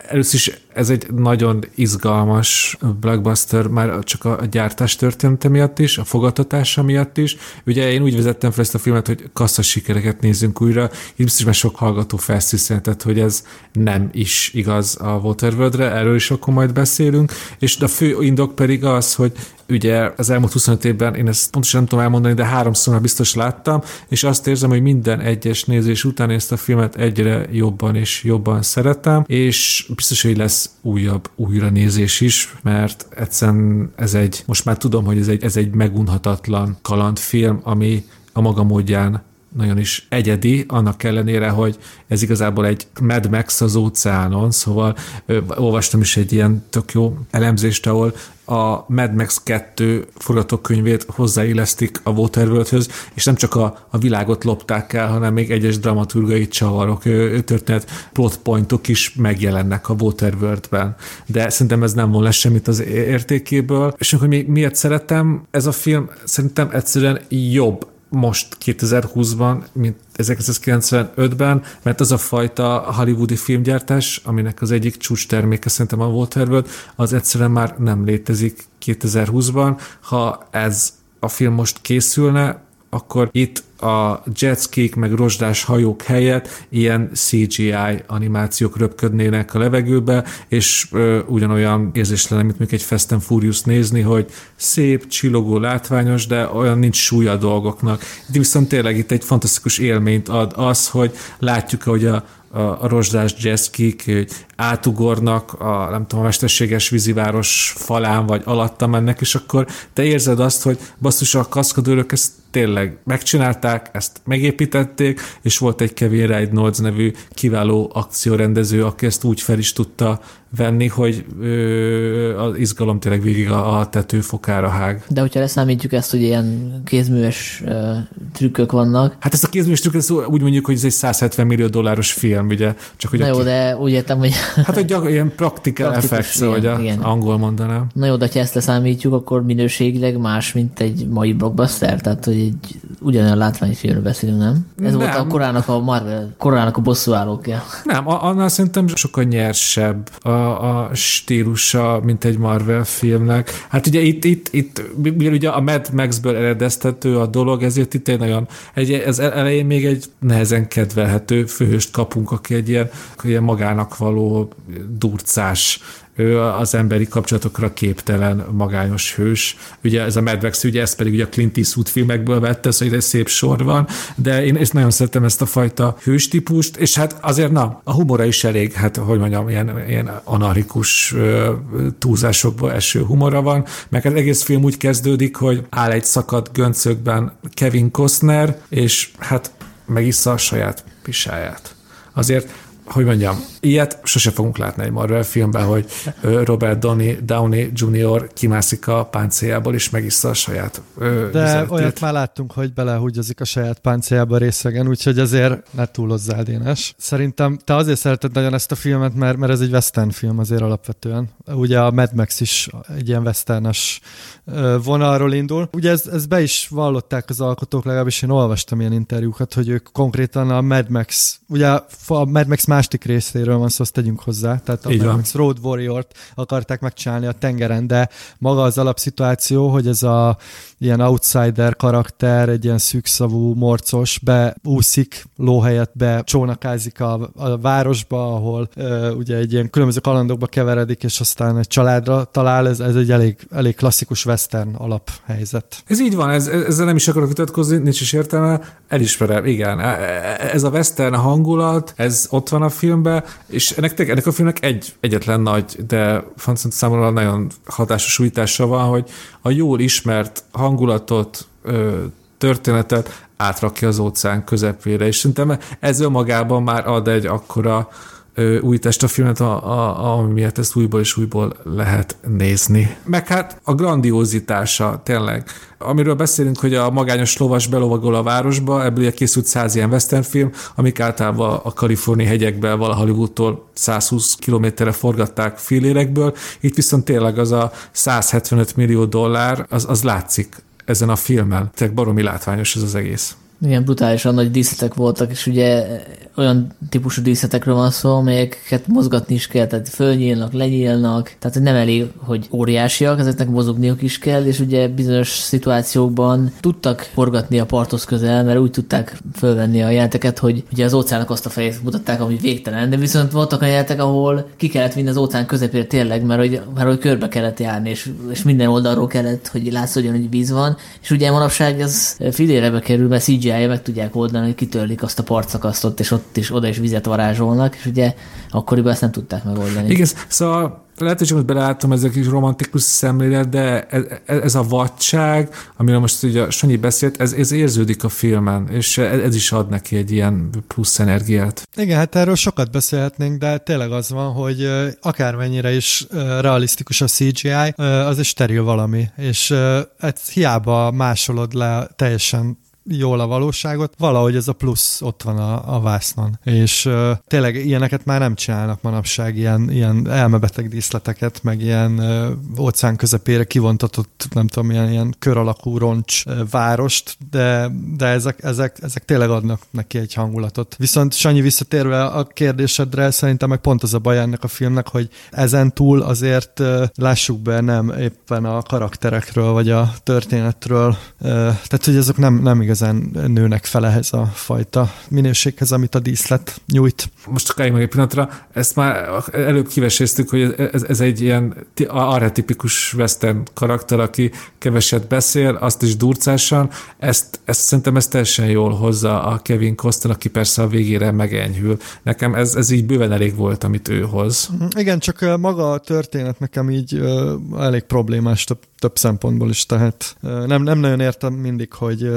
először is ez egy nagyon izgalmas blockbuster, már csak a gyártás története miatt is, a fogadtatása miatt is. Ugye én úgy vezettem fel ezt a filmet, hogy kassza sikereket nézzünk újra, így biztos már sok hallgató felszíszentetett, hogy ez nem is igaz a Waterworld-re, erről is akkor majd beszélünk, és a fő indok pedig az, hogy ugye az elmúlt 25 évben, én ezt pontosan nem tudom elmondani, de háromszor már biztos láttam, és azt érzem, hogy minden egyes nézés után ezt a filmet egyre jobban és jobban szeretem, és biztos, hogy lesz újabb újranézés is, mert egyszerűen ez egy, most már tudom, hogy ez egy, ez egy megunhatatlan kalandfilm, ami a maga módján nagyon is egyedi, annak ellenére, hogy ez igazából egy Mad Max az óceánon, szóval ö, olvastam is egy ilyen tök jó elemzést, ahol a Mad Max 2 forgatókönyvét hozzáillesztik a Waterworldhöz, és nem csak a, a világot lopták el, hanem még egyes dramaturgai csavarok, történet plotpointok is megjelennek a Waterworldben. De szerintem ez nem lesz semmit az értékéből. És hogy még miért szeretem, ez a film szerintem egyszerűen jobb most 2020-ban, mint 1995-ben, mert az a fajta hollywoodi filmgyártás, aminek az egyik csúcs terméke szerintem a Waterworld, az egyszerűen már nem létezik 2020-ban. Ha ez a film most készülne, akkor itt a jetskik meg rozsdás hajók helyett ilyen CGI animációk röpködnének a levegőbe, és ö, ugyanolyan érzés lenne, mint még egy Fast and Furious nézni, hogy szép, csillogó, látványos, de olyan nincs súlya a dolgoknak. De viszont tényleg itt egy fantasztikus élményt ad az, hogy látjuk, hogy a, a rozsdás jazzkik átugornak a, nem tudom, a mesterséges víziváros falán, vagy alatta mennek, és akkor te érzed azt, hogy basszus, a kaszkadőrök ezt tényleg megcsinálták, ezt megépítették, és volt egy Kevin Reynolds nevű kiváló akciórendező, aki ezt úgy fel is tudta venni, hogy ö, az izgalom tényleg végig a, a tetőfokára hág. De hogyha leszámítjuk ezt, hogy ilyen kézműves ö, trükkök vannak. Hát ezt a kézműves trükköt úgy mondjuk, hogy ez egy 170 millió dolláros film, ugye? Csak, hogy Na jó, ki... de úgy értem, hogy... Hát, gyak, ilyen practical effects, hogy angol mondanám. Na jó, de ha ezt leszámítjuk, akkor minőségileg más, mint egy mai blockbuster, tehát hogy egy ugyanolyan látványfilmről beszélünk, nem? Ez nem. volt a korának a Marvel, korának a bosszúállókja. Nem, annál szerintem sokkal nyersebb a, a stílusa, mint egy Marvel filmnek. Hát ugye itt, itt, itt mivel ugye a Mad Max-ből eredeztető a dolog, ezért itt egy nagyon, egy, ez elején még egy nehezen kedvelhető főhőst kapunk, aki egy ilyen, ilyen magának való durcás ő az emberi kapcsolatokra képtelen magányos hős. Ugye ez a Mad ugye ez pedig ugye a Clint Eastwood filmekből vette, szóval egy szép sor van, de én ezt nagyon szeretem ezt a fajta hős típust, és hát azért na, a humora is elég, hát hogy mondjam, ilyen, ilyen anarchikus túlzásokból eső humora van, meg az egész film úgy kezdődik, hogy áll egy szakadt göncökben Kevin Costner, és hát megissza a saját pisáját. Azért hogy mondjam, ilyet sose fogunk látni egy Marvel filmben, hogy Robert Downey, Downey Jr. kimászik a páncéljából, és megissza a saját De vizetét. olyat már láttunk, hogy belehúgyozik a saját páncéljába részegen, úgyhogy azért ne túlozzál, Dénes. Szerintem te azért szereted nagyon ezt a filmet, mert, mert ez egy western film azért alapvetően. Ugye a Mad Max is egy ilyen westernes vonalról indul. Ugye ez, ez be is vallották az alkotók, legalábbis én olvastam ilyen interjúkat, hogy ők konkrétan a Mad Max, ugye a Mad Max másik részéről van szó, azt tegyünk hozzá. Tehát a Mad Max Road Warrior-t akarták megcsinálni a tengeren, de maga az alapszituáció, hogy ez a ilyen outsider karakter, egy ilyen szűkszavú morcos, beúszik lóhelyet, be csónakázik a, a városba, ahol ö, ugye egy ilyen különböző kalandokba keveredik, és aztán egy családra talál, ez, ez egy elég, elég klasszikus western alaphelyzet. Ez így van, ez, ezzel nem is akarok vitatkozni, nincs is értelme, elismerem, igen. E, e, ez a western hangulat, ez ott van a filmben, és ennek, ennek a filmnek egy, egyetlen nagy, de fantasztikus számomra nagyon hatásos újítása van, hogy a jól ismert hangulatot, történetet átrakja az óceán közepére, és szerintem ez önmagában már ad egy akkora új test a filmet, a, a, ami miatt ezt újból és újból lehet nézni. Meg hát a grandiózitása tényleg. Amiről beszélünk, hogy a magányos lovas belovagol a városba, ebből ugye készült száz ilyen western film, amik általában a kaliforniai hegyekben, vala Hollywoodtól 120 kilométerre forgatták félérekből. Itt viszont tényleg az a 175 millió dollár, az, az látszik ezen a filmen. Tehát baromi látványos ez az egész. Igen, brutálisan nagy díszletek voltak, és ugye olyan típusú díszletekről van szó, amelyeket mozgatni is kell, tehát fölnyílnak, lenyílnak, tehát nem elég, hogy óriásiak, ezeknek mozogniuk is kell, és ugye bizonyos szituációkban tudtak forgatni a parthoz közel, mert úgy tudták fölvenni a jelenteket, hogy ugye az óceánok azt a fejét mutatták, ami végtelen, de viszont voltak olyan jelentek, ahol ki kellett vinni az óceán közepére tényleg, mert hogy, mert hogy körbe kellett járni, és, és minden oldalról kellett, hogy látszódjon, hogy víz van, és ugye manapság ez filérebe kerül, mert CGI CGI-ja meg tudják oldani, hogy kitörlik azt a partszakasztot, és ott is oda is vizet varázsolnak, és ugye akkoriban ezt nem tudták megoldani. Igen, szóval lehet, hogy most beleálltam ezek is romantikus szemlélet, de ez, ez a vadság, amiről most ugye Sanyi beszélt, ez, ez érződik a filmen, és ez is ad neki egy ilyen plusz energiát. Igen, hát erről sokat beszélhetnénk, de tényleg az van, hogy akármennyire is realisztikus a CGI, az is steril valami, és ez hiába másolod le teljesen jól a valóságot, valahogy ez a plusz ott van a, a vásznon. És uh, tényleg ilyeneket már nem csinálnak manapság, ilyen, ilyen elmebeteg díszleteket, meg ilyen uh, óceán közepére kivontatott, nem tudom, ilyen, ilyen kör alakú roncs uh, várost, de, de ezek, ezek, ezek tényleg adnak neki egy hangulatot. Viszont Sanyi visszatérve a kérdésedre, szerintem meg pont az a baj ennek a filmnek, hogy ezen túl azért uh, lássuk be nem éppen a karakterekről, vagy a történetről, uh, tehát hogy ezek nem, nem igaz igazán nőnek fel ehhez a fajta minőséghez, amit a díszlet nyújt. Most csak meg egy pillanatra, ezt már előbb kiveséztük, hogy ez, ez egy ilyen arra tipikus western karakter, aki keveset beszél, azt is durcásan, ezt, ezt szerintem ez teljesen jól hozza a Kevin Costner, aki persze a végére megenyhül. Nekem ez, ez így bőven elég volt, amit ő hoz. Mhm, igen, csak maga a történet nekem így elég problémás több, több szempontból is, tehát nem, nem nagyon értem mindig, hogy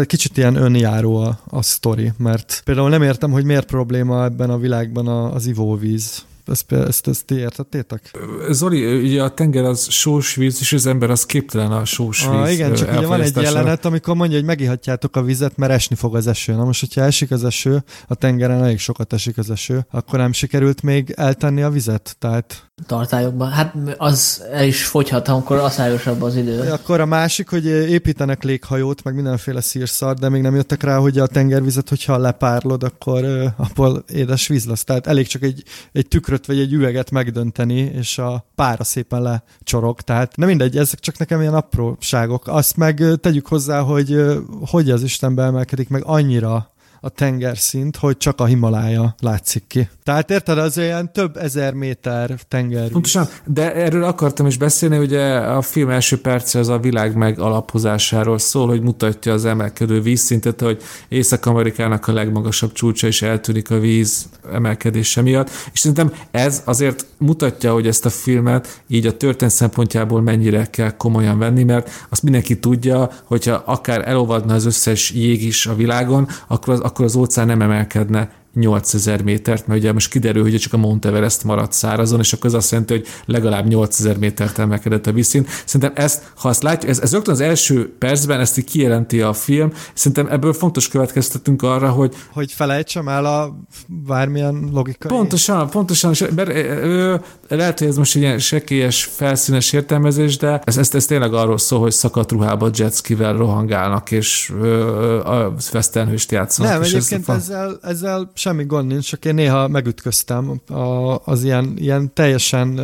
egy kicsit ilyen önjáró a, a sztori, mert például nem értem, hogy miért probléma ebben a világban az ivóvíz. Ezt, ezt, ezt ti értettétek? Zoli, ugye a tenger az sós víz, és az ember az képtelen a sós víz. Ah, igen, csak ugye van egy jelenet, amikor mondja, hogy megihatjátok a vizet, mert esni fog az eső. Na most, hogyha esik az eső, a tengeren elég sokat esik az eső, akkor nem sikerült még eltenni a vizet. Tehát tartályokban. Hát az el is fogyhat, amikor aszályosabb az idő. Akkor a másik, hogy építenek léghajót, meg mindenféle szírszar, de még nem jöttek rá, hogy a tengervizet, hogyha lepárlod, akkor abból édes víz lesz. Tehát elég csak egy, egy tükröt vagy egy üveget megdönteni, és a pára szépen lecsorog. Tehát nem mindegy, ezek csak nekem ilyen apróságok. Azt meg tegyük hozzá, hogy hogy az Istenbe emelkedik meg annyira a tengerszint, hogy csak a Himalája látszik ki. Tehát érted, az olyan több ezer méter tenger. Pontosan, de erről akartam is beszélni, ugye a film első perce az a világ megalapozásáról szól, hogy mutatja az emelkedő vízszintet, hogy Észak-Amerikának a legmagasabb csúcsa is eltűnik a víz emelkedése miatt, és szerintem ez azért mutatja, hogy ezt a filmet így a történet szempontjából mennyire kell komolyan venni, mert azt mindenki tudja, hogyha akár elolvadna az összes jég is a világon, akkor az, akkor az óceán nem emelkedne 8000 métert, mert ugye most kiderül, hogy csak a Mount Everest maradt szárazon, és akkor az azt jelenti, hogy legalább 8000 métert emelkedett a vízszint. Szerintem ezt, ha azt látjuk, ez, ez rögtön az első percben ezt így kijelenti a film, szerintem ebből fontos következtetünk arra, hogy... Hogy felejtsem el a bármilyen logikai... Pontosan, pontosan, mert ö, lehet, hogy ez most egy ilyen sekélyes, felszínes értelmezés, de ez, ez, ez tényleg arról szól, hogy szakadt ruhába jetskivel rohangálnak, és ö, a western hőst játszanak. Nem, egyébként ez ezzel, ezzel semmi gond nincs, csak én néha megütköztem a, az ilyen, ilyen teljesen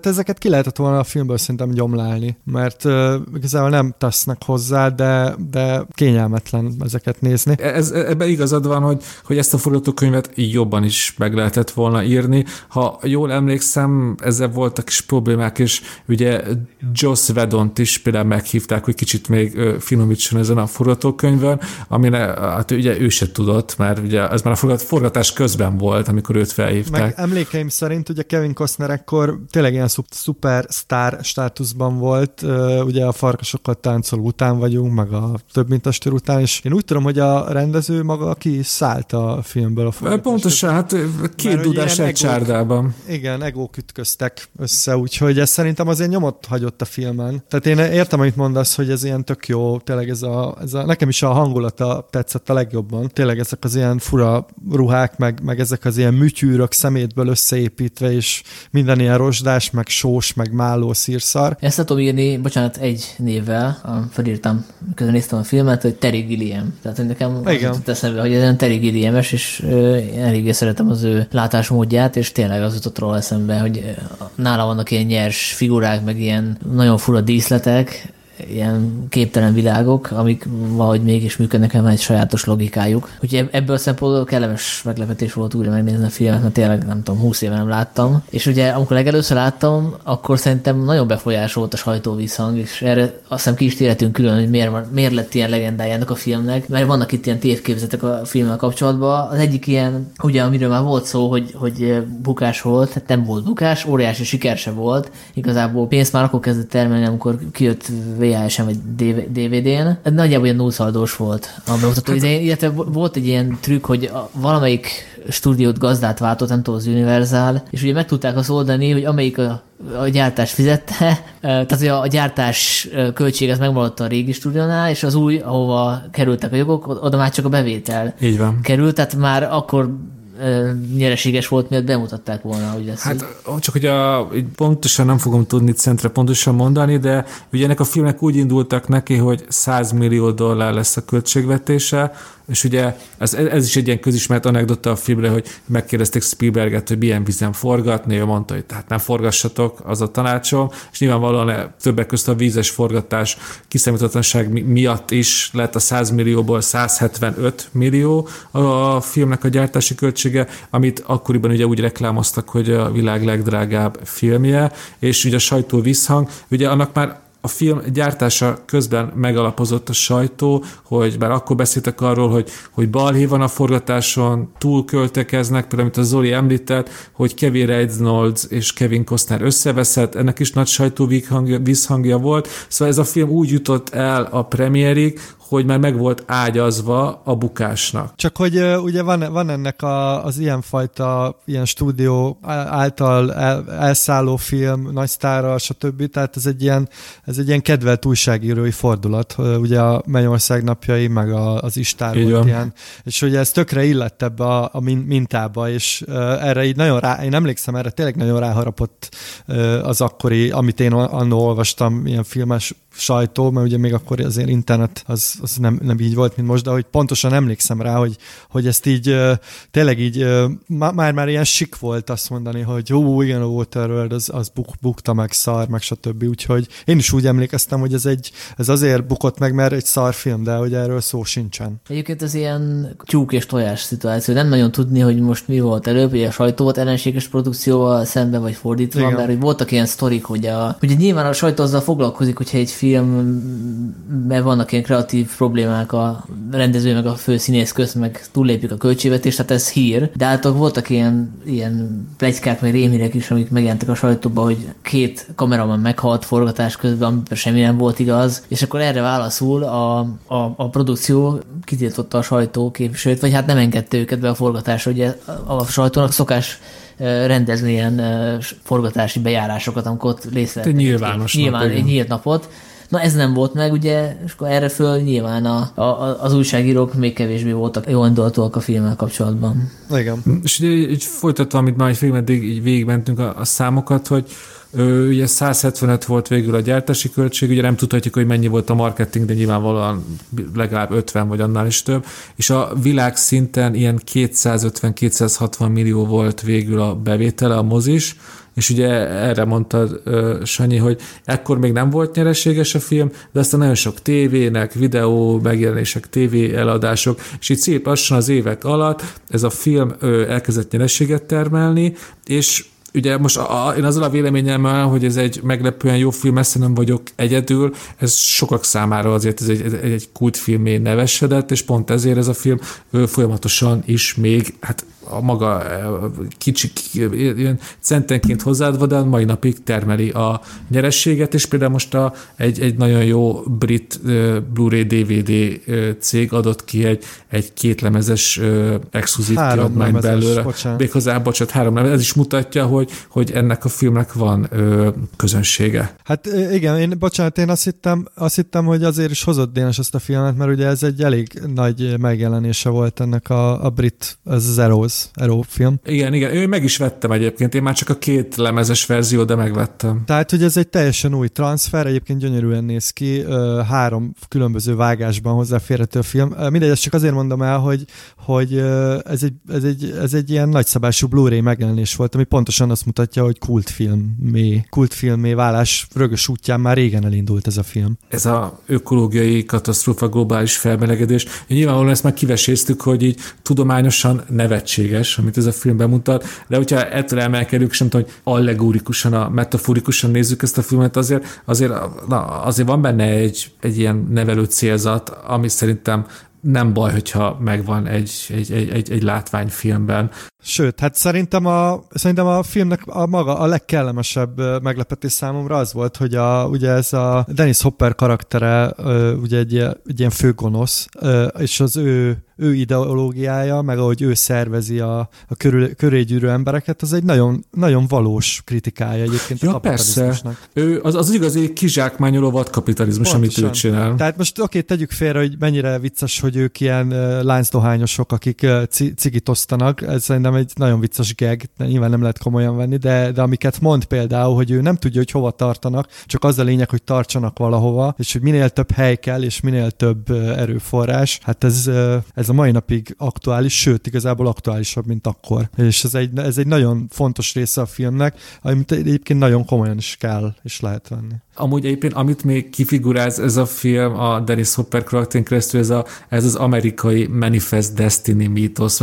tehát ezeket ki lehetett volna a filmből szerintem gyomlálni, mert uh, igazából nem tesznek hozzá, de, de kényelmetlen ezeket nézni. Ez, ebben igazad van, hogy, hogy ezt a forgatókönyvet jobban is meg lehetett volna írni. Ha jól emlékszem, ezzel voltak is problémák, és ugye Joss Vedont is például meghívták, hogy kicsit még finomítson ezen a forgatókönyvön, amire hát ugye ő se tudott, mert ugye ez már a forgatás közben volt, amikor őt felhívták. Meg emlékeim szerint ugye Kevin Costner ekkor tényleg ilyen szupersztár státuszban volt, ugye a farkasokat táncol után vagyunk, meg a több mint a után, és én úgy tudom, hogy a rendező maga ki szállt a filmből. A Pontosan, hát két dudás egy csárdában. Igen, egók ütköztek össze, úgyhogy ez szerintem azért nyomot hagyott a filmen. Tehát én értem, amit mondasz, hogy ez ilyen tök jó, tényleg ez a, ez a nekem is a hangulata tetszett a legjobban. Tényleg ezek az ilyen fura ruhák, meg, meg ezek az ilyen műtyűrök szemétből összeépítve, és minden ilyen rozsdás, meg sós, meg máló szírszar. Ezt tudom írni, bocsánat, egy névvel, felírtam, közben néztem a filmet, hogy Terry Gilliam. Tehát hogy nekem Igen. eszembe, hogy ez Terry Gilliam-es, és eléggé szeretem az ő látásmódját, és tényleg az jutott róla eszembe, hogy nála vannak ilyen nyers figurák, meg ilyen nagyon fura díszletek, ilyen képtelen világok, amik valahogy mégis működnek, mert egy sajátos logikájuk. Úgyhogy ebből a szempontból kellemes meglepetés volt újra megnézni a filmet, mert tényleg nem tudom, 20 éve nem láttam. És ugye amikor legelőször láttam, akkor szerintem nagyon befolyásolt a sajtóvízhang, és erre azt hiszem ki is térhetünk külön, hogy miért, miért lett ilyen legendájának a filmnek, mert vannak itt ilyen tévképzetek a filmmel kapcsolatban. Az egyik ilyen, ugye amiről már volt szó, hogy, hogy bukás volt, hát nem volt bukás, óriási siker se volt. Igazából pénzt már akkor kezdett termelni, amikor kijött VHS-en vagy DVD-n. Nagyjából ilyen nullszaldós volt a bemutató hát, idején, illetve volt egy ilyen trükk, hogy valamelyik stúdiót gazdát váltott, nem tudom, az Universal, és ugye meg tudták azt oldani, hogy amelyik a, a gyártás fizette, (laughs) tehát hogy a, a gyártás költség az megmaradt a régi stúdiónál, és az új, ahova kerültek a jogok, oda már csak a bevétel Így van. került, tehát már akkor nyereséges volt, miatt bemutatták volna, hogy lesz. Hát így. csak hogy a, pontosan nem fogom tudni centre pontosan mondani, de ugye ennek a filmnek úgy indultak neki, hogy 100 millió dollár lesz a költségvetése, és ugye ez, ez is egy ilyen közismert anekdota a filmre, hogy megkérdezték Spielberget, hogy milyen vízen forgatni, ő mondta, hogy tehát nem forgassatok, az a tanácsom, és nyilvánvalóan többek között a vízes forgatás kiszámíthatatlanság miatt is lett a 100 millióból 175 millió a filmnek a gyártási költsége, amit akkoriban ugye úgy reklámoztak, hogy a világ legdrágább filmje, és ugye a sajtó visszhang, ugye annak már a film gyártása közben megalapozott a sajtó, hogy bár akkor beszéltek arról, hogy, hogy balhé van a forgatáson, túl költekeznek, például, amit a Zoli említett, hogy Kevin Reynolds és Kevin Costner összeveszett, ennek is nagy sajtó visszhangja volt, szóval ez a film úgy jutott el a premierig, hogy már meg volt ágyazva a bukásnak. Csak hogy ugye van, van ennek a, az ilyenfajta ilyen stúdió által el, elszálló film, nagy sztárral, stb. Tehát ez egy ilyen, ez egy ilyen kedvelt újságírói fordulat. Ugye a Mennyország napjai, meg a, az Istár így volt ilyen. És ugye ez tökre illett ebbe a, a mintába, és erre így nagyon rá, én emlékszem, erre tényleg nagyon ráharapott az akkori, amit én annól olvastam, ilyen filmes sajtó, mert ugye még akkor azért internet az, az nem, nem így volt, mint most, de hogy pontosan emlékszem rá, hogy, hogy ezt így tényleg így már, már ilyen sik volt azt mondani, hogy jó, igen, a Waterworld az, az buk, bukta meg szar, meg stb. Úgyhogy én is úgy emlékeztem, hogy ez egy, ez azért bukott meg, mert egy szar film, de hogy erről szó sincsen. Egyébként ez ilyen tyúk és tojás szituáció. Nem nagyon tudni, hogy most mi volt előbb, hogy a sajtó volt ellenséges produkcióval szemben, vagy fordítva, igen. mert hogy voltak ilyen sztorik, hogy a, ugye nyilván a sajtó azzal foglalkozik, hogyha egy filmben vannak ilyen kreatív problémák a rendező meg a fő színész közt, meg túllépjük a költségvetést, tehát ez hír. De általában voltak ilyen, ilyen plegykák, vagy rémírek is, amik megjelentek a sajtóban, hogy két kameraman meghalt forgatás közben, amiben semmi nem volt igaz, és akkor erre válaszul a, a, a produkció kitiltotta a sajtó képviselőt, vagy hát nem engedte őket be a forgatásra. Ugye a sajtónak szokás rendezni ilyen forgatási bejárásokat, amikor ott részt Nyilvános Nyilván egy nyílt napot, Na ez nem volt meg, ugye, és akkor erre föl nyilván a, a, az újságírók még kevésbé voltak jó indulatúak a filmmel kapcsolatban. Igen. És így, így folytatva, amit már egy filmet így végigmentünk a, a számokat, hogy ugye 175 volt végül a gyártási költség, ugye nem tudhatjuk, hogy mennyi volt a marketing, de nyilvánvalóan legalább 50 vagy annál is több, és a világ szinten ilyen 250-260 millió volt végül a bevétele a mozis, és ugye erre mondta Sanyi, hogy ekkor még nem volt nyereséges a film, de aztán nagyon sok tévének, videó, megjelenések, tévé eladások, és így szép lassan az évek alatt ez a film elkezdett nyereséget termelni, és ugye most a, a, én azzal a véleményemmel, hogy ez egy meglepően jó film, messze nem vagyok egyedül, ez sokak számára azért ez egy, egy, egy kultfilmé nevesedett, és pont ezért ez a film folyamatosan is még, hát a maga kicsi, ilyen centenként hozzáadva, de mai napig termeli a nyerességet, és például most a, egy, egy nagyon jó brit Blu-ray DVD cég adott ki egy, egy kétlemezes exkluzív kiadmányt belőle. Bocsánat. Méghozzá, bocsánat, három lemez. Ez is mutatja, hogy, hogy ennek a filmnek van ö, közönsége. Hát igen, én, bocsánat, én azt hittem, azt hittem, hogy azért is hozott Dénes ezt a filmet, mert ugye ez egy elég nagy megjelenése volt ennek a, a brit, az Eros Arrows, Arrow film. Igen, igen, ő meg is vettem egyébként, én már csak a két lemezes verzió, de megvettem. Tehát, hogy ez egy teljesen új transfer, egyébként gyönyörűen néz ki, három különböző vágásban hozzáférhető a film. Mindegy, ezt csak azért mondom el, hogy, hogy ez, egy, ez, egy, ez egy ilyen nagyszabású Blu-ray megjelenés volt, ami pontosan azt mutatja, hogy kultfilmé, kultfilmé válás rögös útján már régen elindult ez a film. Ez a ökológiai katasztrófa, globális felmelegedés. Nyilvánvalóan ezt már kiveséztük, hogy így tudományosan nevetség nevetséges, amit ez a film bemutat, de hogyha ettől emelkedünk, sem tudom, hogy allegórikusan, a metaforikusan nézzük ezt a filmet, azért, azért, na, azért van benne egy, egy ilyen nevelő célzat, ami szerintem nem baj, hogyha megvan egy, egy, egy, egy, egy látványfilmben. Sőt, hát szerintem a, szerintem a filmnek a maga a legkellemesebb meglepetés számomra az volt, hogy a, ugye ez a Dennis Hopper karaktere ugye egy, egy ilyen főgonosz, és az ő ő ideológiája, meg ahogy ő szervezi a, a körül, körégyűrő embereket, az egy nagyon, nagyon valós kritikája egyébként ja, a persze. Ő, az, az igazi kizsákmányoló vadkapitalizmus, Pontosan. amit ő csinál. Tehát most oké, tegyük félre, hogy mennyire vicces, hogy ők ilyen uh, láncdohányosok, akik uh, cigit osztanak, ez szerintem egy nagyon vicces gag, nyilván nem lehet komolyan venni, de, de amiket mond például, hogy ő nem tudja, hogy hova tartanak, csak az a lényeg, hogy tartsanak valahova, és hogy minél több hely kell, és minél több uh, erőforrás, hát ez, ez ez a mai napig aktuális, sőt, igazából aktuálisabb, mint akkor. És ez egy, ez egy nagyon fontos része a filmnek, amit egyébként nagyon komolyan is kell és lehet venni. Amúgy egyébként, amit még kifiguráz ez a film a Dennis Hopper karakterén keresztül, ez, a, ez az amerikai Manifest Destiny mítosz.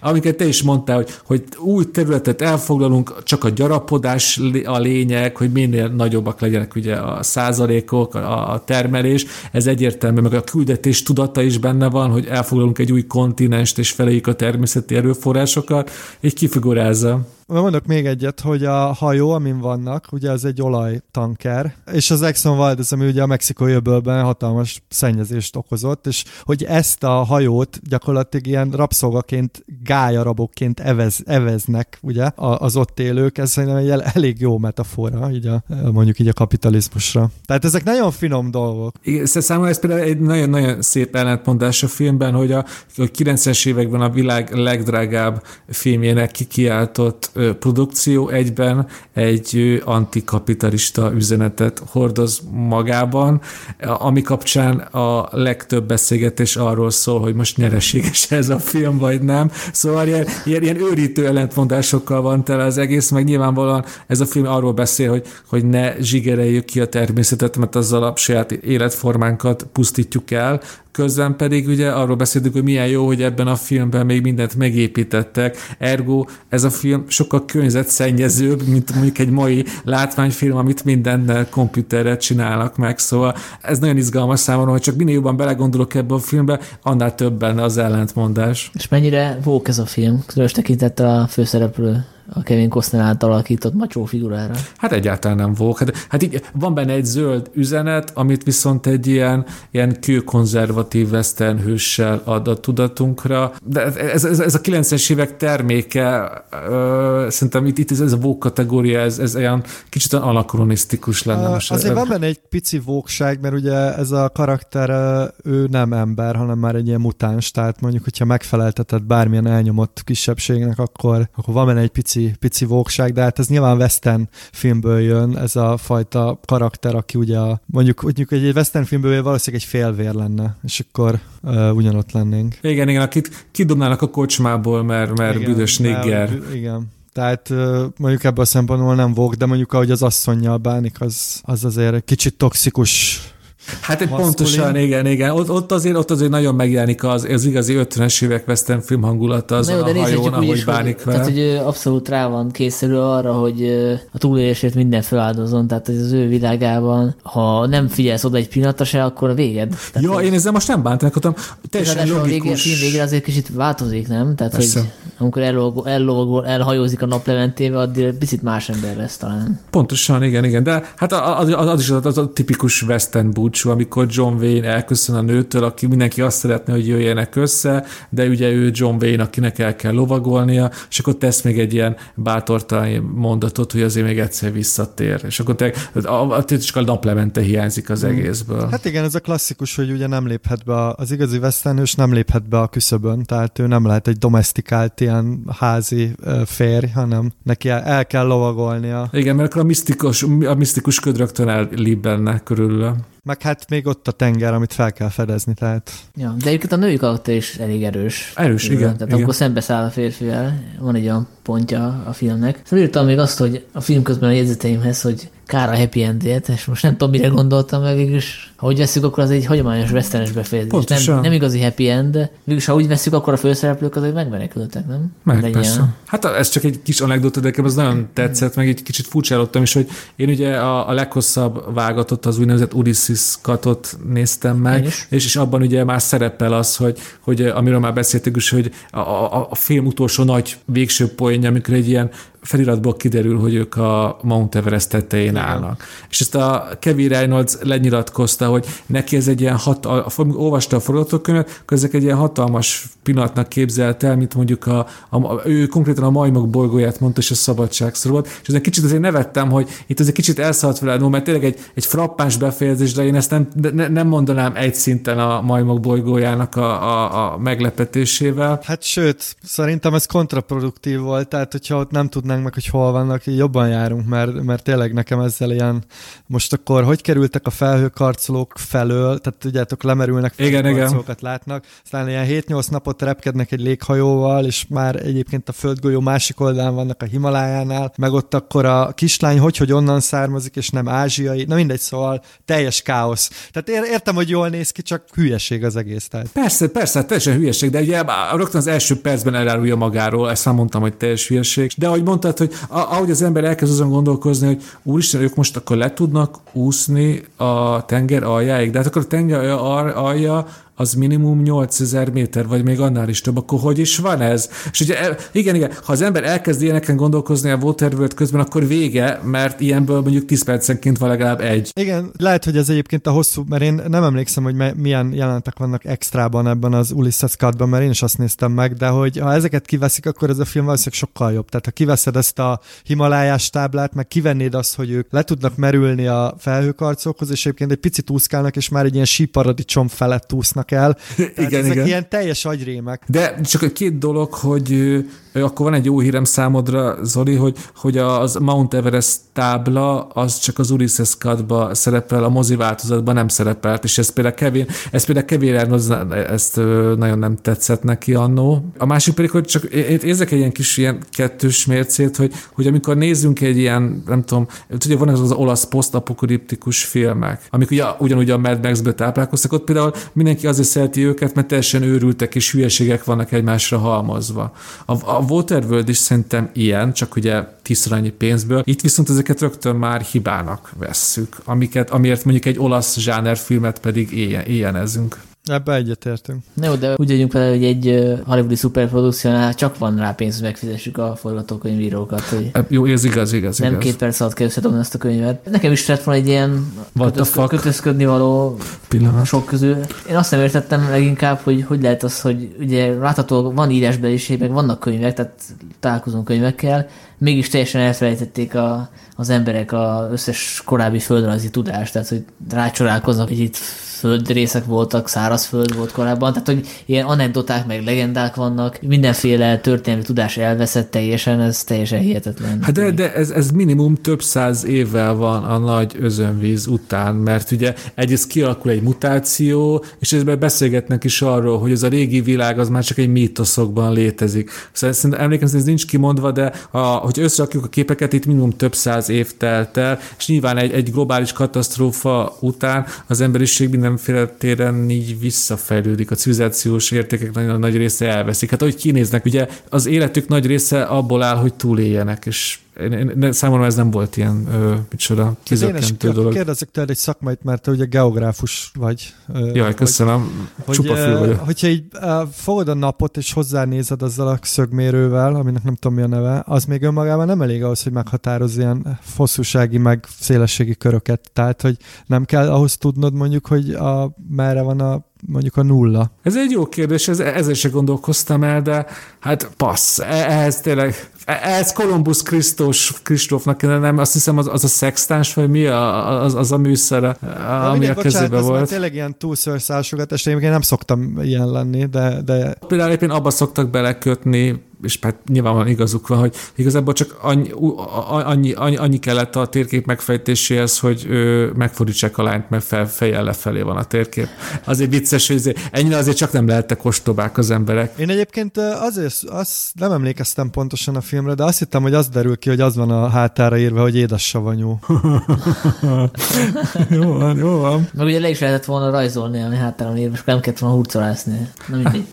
Amiket te is mondtál, hogy, hogy új területet elfoglalunk, csak a gyarapodás a lényeg, hogy minél nagyobbak legyenek ugye a százalékok, a, a termelés. Ez egyértelmű, meg a küldetés tudata is benne van, hogy elfoglalunk egy új kontinenst, és feleljük a természeti erőforrásokat, így kifigurázza. Mondok még egyet, hogy a hajó, amin vannak, ugye az egy olajtanker, és az Exxon Valdez, ami ugye a mexikói öbölben hatalmas szennyezést okozott, és hogy ezt a hajót gyakorlatilag ilyen rabszolgaként, gályarabokként evez, eveznek, ugye, az ott élők, ez szerintem egy elég jó metafora, így a, mondjuk így a kapitalizmusra. Tehát ezek nagyon finom dolgok. Igen, számomra ez például egy nagyon-nagyon szép ellentmondás a filmben, hogy a, a 90-es években a világ legdrágább filmjének kikiáltott produkció egyben egy antikapitalista üzenetet hordoz magában, ami kapcsán a legtöbb beszélgetés arról szól, hogy most nyereséges (laughs) ez a film, vagy nem. Szóval ilyen, ilyen, ilyen őrítő ellentmondásokkal van tele az egész, meg nyilvánvalóan ez a film arról beszél, hogy, hogy ne zsigereljük ki a természetet, mert azzal a saját életformánkat pusztítjuk el, közben pedig ugye arról beszéltük, hogy milyen jó, hogy ebben a filmben még mindent megépítettek, ergo ez a film sokkal környezetszennyezőbb, mint mondjuk egy mai látványfilm, amit mindennel komputerrel csinálnak meg, szóval ez nagyon izgalmas számomra, hogy csak minél jobban belegondolok ebbe a filmbe, annál több benne az ellentmondás. És mennyire vók ez a film, különös tekintett a főszereplő a Kevin Costner által alakított macsó figurára. Hát egyáltalán nem volt. Hát, hát így van benne egy zöld üzenet, amit viszont egy ilyen, ilyen kőkonzervatív western hőssel ad a tudatunkra. De ez, ez, ez a 90-es évek terméke, ö, szerintem itt, itt ez, ez a vók kategória, ez, ez olyan kicsit anakronisztikus lenne. Most Azért van benne egy pici vókság, mert ugye ez a karakter, ő nem ember, hanem már egy ilyen mutáns, tehát mondjuk, hogyha megfeleltetett bármilyen elnyomott kisebbségnek, akkor, akkor van benne egy pici pici, pici vókság, de hát ez nyilván western filmből jön, ez a fajta karakter, aki ugye a, mondjuk, mondjuk egy western filmből valószínűleg egy félvér lenne, és akkor uh, ugyanott lennénk. Igen, igen, akit kidobnának a kocsmából, mert, mert igen, büdös nigger. Igen. Tehát mondjuk ebből a szempontból nem vók, de mondjuk ahogy az asszonynal bánik, az, az azért kicsit toxikus Hát egy pontosan, igen, igen. Ott, ott, azért, ott azért nagyon megjelenik az, az igazi 50-es évek western film hangulata az a hajón, ahogy bánik vele. Tehát, hogy abszolút rá van készülő arra, hogy a túlélését minden feláldozon, tehát az ő világában, ha nem figyelsz oda egy pillanatra se, akkor a véged. Tehát, ja, én ezzel most nem bántanak, teljesen logikus. A végén, azért kicsit változik, nem? Tehát, Persze. hogy amikor ellovagol, elhajózik a naplementébe, addig picit más ember lesz talán. Pontosan, igen, igen. De hát az, az, az is az, az a tipikus western búcsú, amikor John Wayne elköszön a nőtől, aki mindenki azt szeretne, hogy jöjjenek össze, de ugye ő John Wayne, akinek el kell lovagolnia, és akkor tesz még egy ilyen bátortalan mondatot, hogy azért még egyszer visszatér. És akkor te, a, a, a, a naplemente hiányzik az hmm. egészből. Hát igen, ez a klasszikus, hogy ugye nem léphet be, az igazi vesztenős nem léphet be a küszöbön, tehát ő nem lehet egy domestikált ilyen házi férj, hanem neki el, el kell lovagolnia. Igen, mert akkor a misztikus, a misztikus köd rögtön ellíb benne körülül. Meg hát még ott a tenger, amit fel kell fedezni, tehát... Ja, de egyébként a női karakter is elég erős. Erős, igen. igen. Tehát igen. amikor szembeszáll a férfivel, van egy olyan pontja a filmnek. Szóval írtam még azt, hogy a film közben a jegyzeteimhez, hogy kár a happy endért, és most nem tudom, mire gondoltam meg, mégis ha úgy veszük, akkor az egy hagyományos westernes befejezés. Nem, nem, igazi happy end, de mégis ha úgy veszük, akkor a főszereplők azok megmenekültek, nem? Meg, Legyen. persze. Hát ez csak egy kis anekdota, de nekem az nagyon tetszett, meg egy kicsit furcsálottam is, hogy én ugye a, a leghosszabb vágatot, az úgynevezett Ulysses katot néztem meg, és, és abban ugye már szerepel az, hogy, hogy amiről már beszéltük is, hogy a, a, a film utolsó nagy végső poénja, amikor egy ilyen feliratból kiderül, hogy ők a Mount Everest tetején Igen. állnak. És ezt a Kevin Reynolds lenyilatkozta, hogy neki ez egy ilyen hat, olvasta a forgatókönyvet, ezek egy ilyen hatalmas pillanatnak képzelt el, mint mondjuk a, a, ő konkrétan a majmok bolygóját mondta, és a szabadságszor És egy kicsit azért nevettem, hogy itt ez egy kicsit elszaladt vele, mert tényleg egy, egy frappáns befejezés, de én ezt nem, ne, nem mondanám egy szinten a majmok bolygójának a, a, a meglepetésével. Hát sőt, szerintem ez kontraproduktív volt, tehát hogyha ott nem tudnánk meg, hogy hol vannak, jobban járunk, mert, mert tényleg nekem ezzel ilyen, most akkor hogy kerültek a felhőkarcolók felől, tehát tudjátok, lemerülnek felhőkarcolókat látnak, aztán ilyen 7-8 napot repkednek egy léghajóval, és már egyébként a földgolyó másik oldalán vannak a Himalájánál, meg ott akkor a kislány hogy, hogy onnan származik, és nem ázsiai, na mindegy, szóval teljes káosz. Tehát értem, hogy jól néz ki, csak hülyeség az egész. Tehát. Persze, persze, teljesen hülyeség, de ugye rögtön az első percben elárulja magáról, ezt nem mondtam, hogy teljes hülyeség, de ahogy mondtad, hogy ahogy az ember elkezd azon gondolkozni, hogy úristen, ők most akkor le tudnak úszni a tenger aljáig, de hát akkor a tenger alja az minimum 8000 méter, vagy még annál is több, akkor hogy is van ez? És ugye, igen, igen, ha az ember elkezd ilyeneken gondolkozni a Waterworld közben, akkor vége, mert ilyenből mondjuk 10 percenként van legalább egy. Igen, lehet, hogy ez egyébként a hosszú, mert én nem emlékszem, hogy milyen jelentek vannak extrában ebben az Ulysses Cut-ban, mert én is azt néztem meg, de hogy ha ezeket kiveszik, akkor ez a film valószínűleg sokkal jobb. Tehát ha kiveszed ezt a Himalájás táblát, meg kivennéd azt, hogy ők le tudnak merülni a felhőkarcokhoz, és egyébként egy picit úszkálnak, és már egy ilyen síparadicsom felett úsznak el. (laughs) Tehát igen, ezek igen. ilyen teljes agyrémek. De csak a két dolog, hogy akkor van egy jó hírem számodra, Zoli, hogy, hogy az Mount Everest tábla az csak az Ulysses Cut-ba szerepel, a mozi változatban nem szerepelt, és ez például Kevin, ez például Kevin Reynolds ezt nagyon nem tetszett neki annó. A másik pedig, hogy csak érzek egy ilyen kis ilyen kettős mércét, hogy, hogy amikor nézzünk egy ilyen, nem tudom, ugye van az, az olasz posztapokaliptikus filmek, amik ugye ugyanúgy a Mad Max-ből táplálkoztak, ott például mindenki azért szereti őket, mert teljesen őrültek és hülyeségek vannak egymásra halmozva. A, a Waterworld is szerintem ilyen, csak ugye tízszer annyi pénzből. Itt viszont ezeket rögtön már hibának vesszük, amiket, amiért mondjuk egy olasz zsánerfilmet pedig éjjen, éjjenezünk. Ebbe egyetértünk. Jó, de úgy vagyunk vele, hogy egy hollywoodi szuperprodukciónál csak van rá pénz, hogy megfizessük a forgatókönyvírókat. Hogy Jó, ez igaz, igaz, Nem igaz. két perc alatt kell összedobni ezt a könyvet. Nekem is lett volna egy ilyen kötözk- kötözködni való Pillanat. sok közül. Én azt nem értettem leginkább, hogy hogy lehet az, hogy ugye látható van írásbeliség, meg vannak könyvek, tehát találkozunk könyvekkel, mégis teljesen elfelejtették a, az emberek az összes korábbi földrajzi tudást, tehát hogy rácsodálkoznak, hogy itt földrészek voltak szárazföld volt korábban, tehát hogy ilyen anekdoták meg legendák vannak, mindenféle történelmi tudás elveszett teljesen, ez teljesen hihetetlen. Hát de, de ez, ez minimum több száz évvel van a nagy özönvíz után, mert ugye egyrészt kialakul egy mutáció, és ezben beszélgetnek is arról, hogy ez a régi világ az már csak egy mítoszokban létezik. Szóval szerintem ez nincs kimondva, de a, hogy összerakjuk a képeket, itt minimum több száz év telt el, és nyilván egy, egy globális katasztrófa után az emberiség mindenféle téren így visszafejlődik, a civilizációs értékek nagyon nagy része elveszik. Hát ahogy kinéznek, ugye az életük nagy része abból áll, hogy túléljenek, és én, én, számomra ez nem volt ilyen, ö, micsoda, kizökkentő dolog. Kérdezek tőled egy szakmait, mert te ugye geográfus vagy. Ö, Jaj, köszönöm. Hogy, Csupa fül vagyok. Hogyha így fogod a napot, és hozzánézed azzal a szögmérővel, aminek nem tudom mi a neve, az még önmagában nem elég ahhoz, hogy meghatároz ilyen hosszúsági, meg szélességi köröket. Tehát, hogy nem kell ahhoz tudnod mondjuk, hogy a, merre van a mondjuk a nulla? Ez egy jó kérdés, ez, ezzel se gondolkoztam el, de hát passz, e, ehhez tényleg ez Columbus Kristus, Kristófnak nem, azt hiszem az, az a szextáns, vagy mi a, az, az a műszer, ami a kezébe volt. tényleg ilyen túlszörszásogatás, én nem szoktam ilyen lenni, de... de... Például éppen abba szoktak belekötni és hát nyilvánvalóan igazuk van, hogy igazából csak annyi, annyi, annyi, annyi kellett a térkép megfejtéséhez, hogy ő megfordítsák a lányt, mert fel, fejjel lefelé van a térkép. Azért vicces, hogy ennyire azért csak nem lehettek ostobák az emberek. Én egyébként azért azt nem emlékeztem pontosan a filmre, de azt hittem, hogy az derül ki, hogy az van a hátára írva, hogy édes savanyú. (laughs) jó van, jó van. Meg ugye le is lehetett volna rajzolni, ami hátára írva, és nem kellett volna hurcolászni.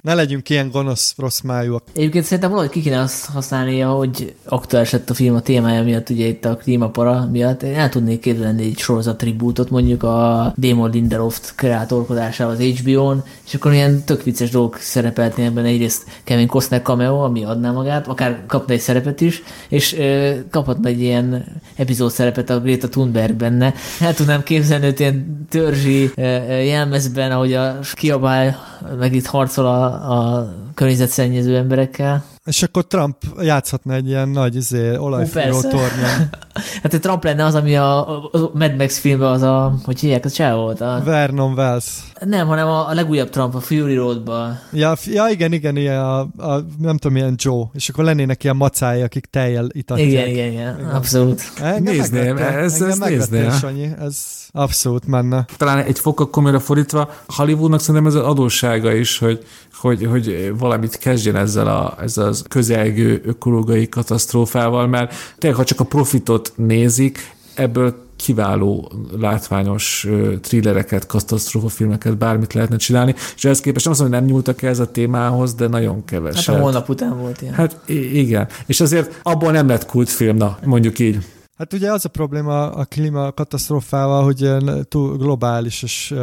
Ne legyünk ilyen gonosz, rossz májúak. Egyébként szerintem valahogy ki kéne azt használni, hogy aktuális lett a film a témája miatt, ugye itt a klímapara miatt. Én el tudnék képzelni egy sorozat tribútot, mondjuk a Damon Lindelof kreatorkodásával az HBO-n, és akkor ilyen tök vicces dolgok szerepeltnének egyrészt Kevin Costner cameo, ami adná magát, akár kapna egy szerepet is, és ö, kaphatna egy ilyen epizód szerepet a Greta Thunberg benne. El tudnám képzelni őt ilyen törzsi ö, jelmezben, ahogy a kiabál, meg itt harcol a, a környezetszennyező emberekkel. És akkor Trump játszhatna egy ilyen nagy izé, olajfúró tornyon. (laughs) hát a Trump lenne az, ami a, a Mad Max filmben az a, hogy hívják, az csáv volt? A... Vernon Wells. Nem, hanem a, a legújabb Trump, a Fury Roadban. Ja, ja, igen, igen, ilyen a, a, nem tudom, ilyen Joe, és akkor lennének ilyen macái, akik tejjel itatják. Igen, igen, igen, igen. abszolút. Nézném, ez, ez nézném. Sanyi, ez abszolút menne. Talán egy fokkal komolyra fordítva, Hollywoodnak szerintem ez az adóssága is, hogy, hogy, hogy valamit kezdjen ezzel a, ezzel az közelgő ökológiai katasztrófával, mert tényleg, ha csak a profitot nézik, ebből kiváló, látványos thrillereket, katasztrófafilmeket, bármit lehetne csinálni, és ehhez képest nem azt mondom, hogy nem nyúltak ez a témához, de nagyon keveset. Hát a holnap után volt ilyen. Hát igen, és azért abból nem lett kultfilm, na, mondjuk így. Hát ugye az a probléma a klímakatasztrófával, hogy túl globális, és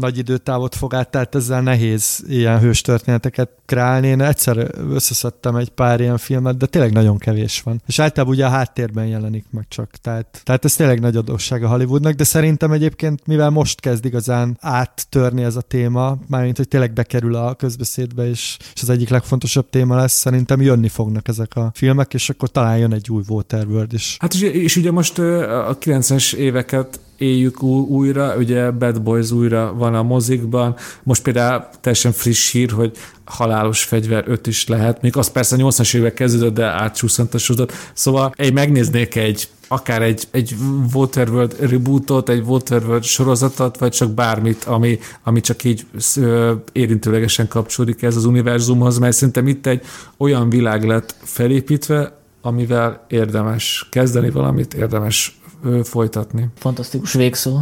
nagy időtávot fog át, tehát ezzel nehéz ilyen hős történeteket kreálni. Én egyszer összeszedtem egy pár ilyen filmet, de tényleg nagyon kevés van. És általában ugye a háttérben jelenik meg csak. Tehát, tehát ez tényleg nagy adósság a Hollywoodnak, de szerintem egyébként, mivel most kezd igazán áttörni ez a téma, mármint, hogy tényleg bekerül a közbeszédbe, és, és az egyik legfontosabb téma lesz, szerintem jönni fognak ezek a filmek, és akkor talán jön egy új Waterworld is. Hát és, és ugye most a 90-es éveket éljük újra, ugye Bad Boys újra van a mozikban, most például teljesen friss hír, hogy halálos fegyver 5 is lehet, még az persze 80-as évek kezdődött, de átcsúszant a sorozat. Szóval egy megnéznék egy akár egy, egy Waterworld rebootot, egy Waterworld sorozatot, vagy csak bármit, ami, ami csak így ö, érintőlegesen kapcsolódik ez az univerzumhoz, mert szerintem itt egy olyan világ lett felépítve, amivel érdemes kezdeni valamit, érdemes folytatni. Fantasztikus végszó.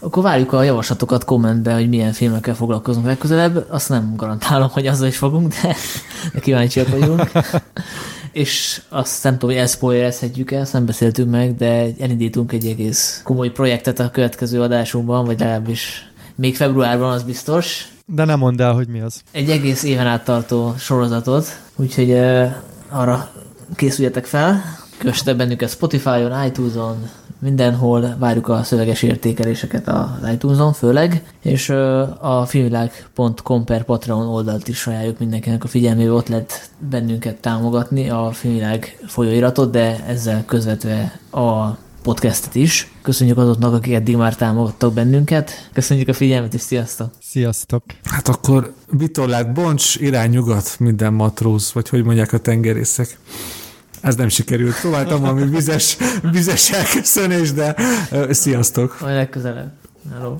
Akkor várjuk a javaslatokat kommentbe, hogy milyen filmekkel foglalkozunk legközelebb. Azt nem garantálom, hogy azzal is fogunk, de, de kíváncsiak vagyunk. (laughs) és azt nem tudom, hogy elszpoilerezhetjük el, ezt nem beszéltünk meg, de elindítunk egy egész komoly projektet a következő adásunkban, vagy legalábbis még februárban az biztos. De nem mondd el, hogy mi az. Egy egész éven át tartó sorozatot, úgyhogy uh, arra készüljetek fel. Kövessetek bennünket Spotify-on, iTunes-on, mindenhol várjuk a szöveges értékeléseket az iTunes-on főleg, és a filmvilág.com per Patreon oldalt is ajánljuk mindenkinek a figyelmébe, ott lehet bennünket támogatni a filmvilág folyóiratot, de ezzel közvetve a podcastet is. Köszönjük azoknak, akik eddig már támogattak bennünket. Köszönjük a figyelmet, és sziasztok! Sziasztok! Hát akkor vitorlát bonts, irány nyugat minden matróz, vagy hogy mondják a tengerészek. Ez nem sikerült. Próbáltam valami vizes, vizes elköszönés, de sziasztok. Majd legközelebb. Hello.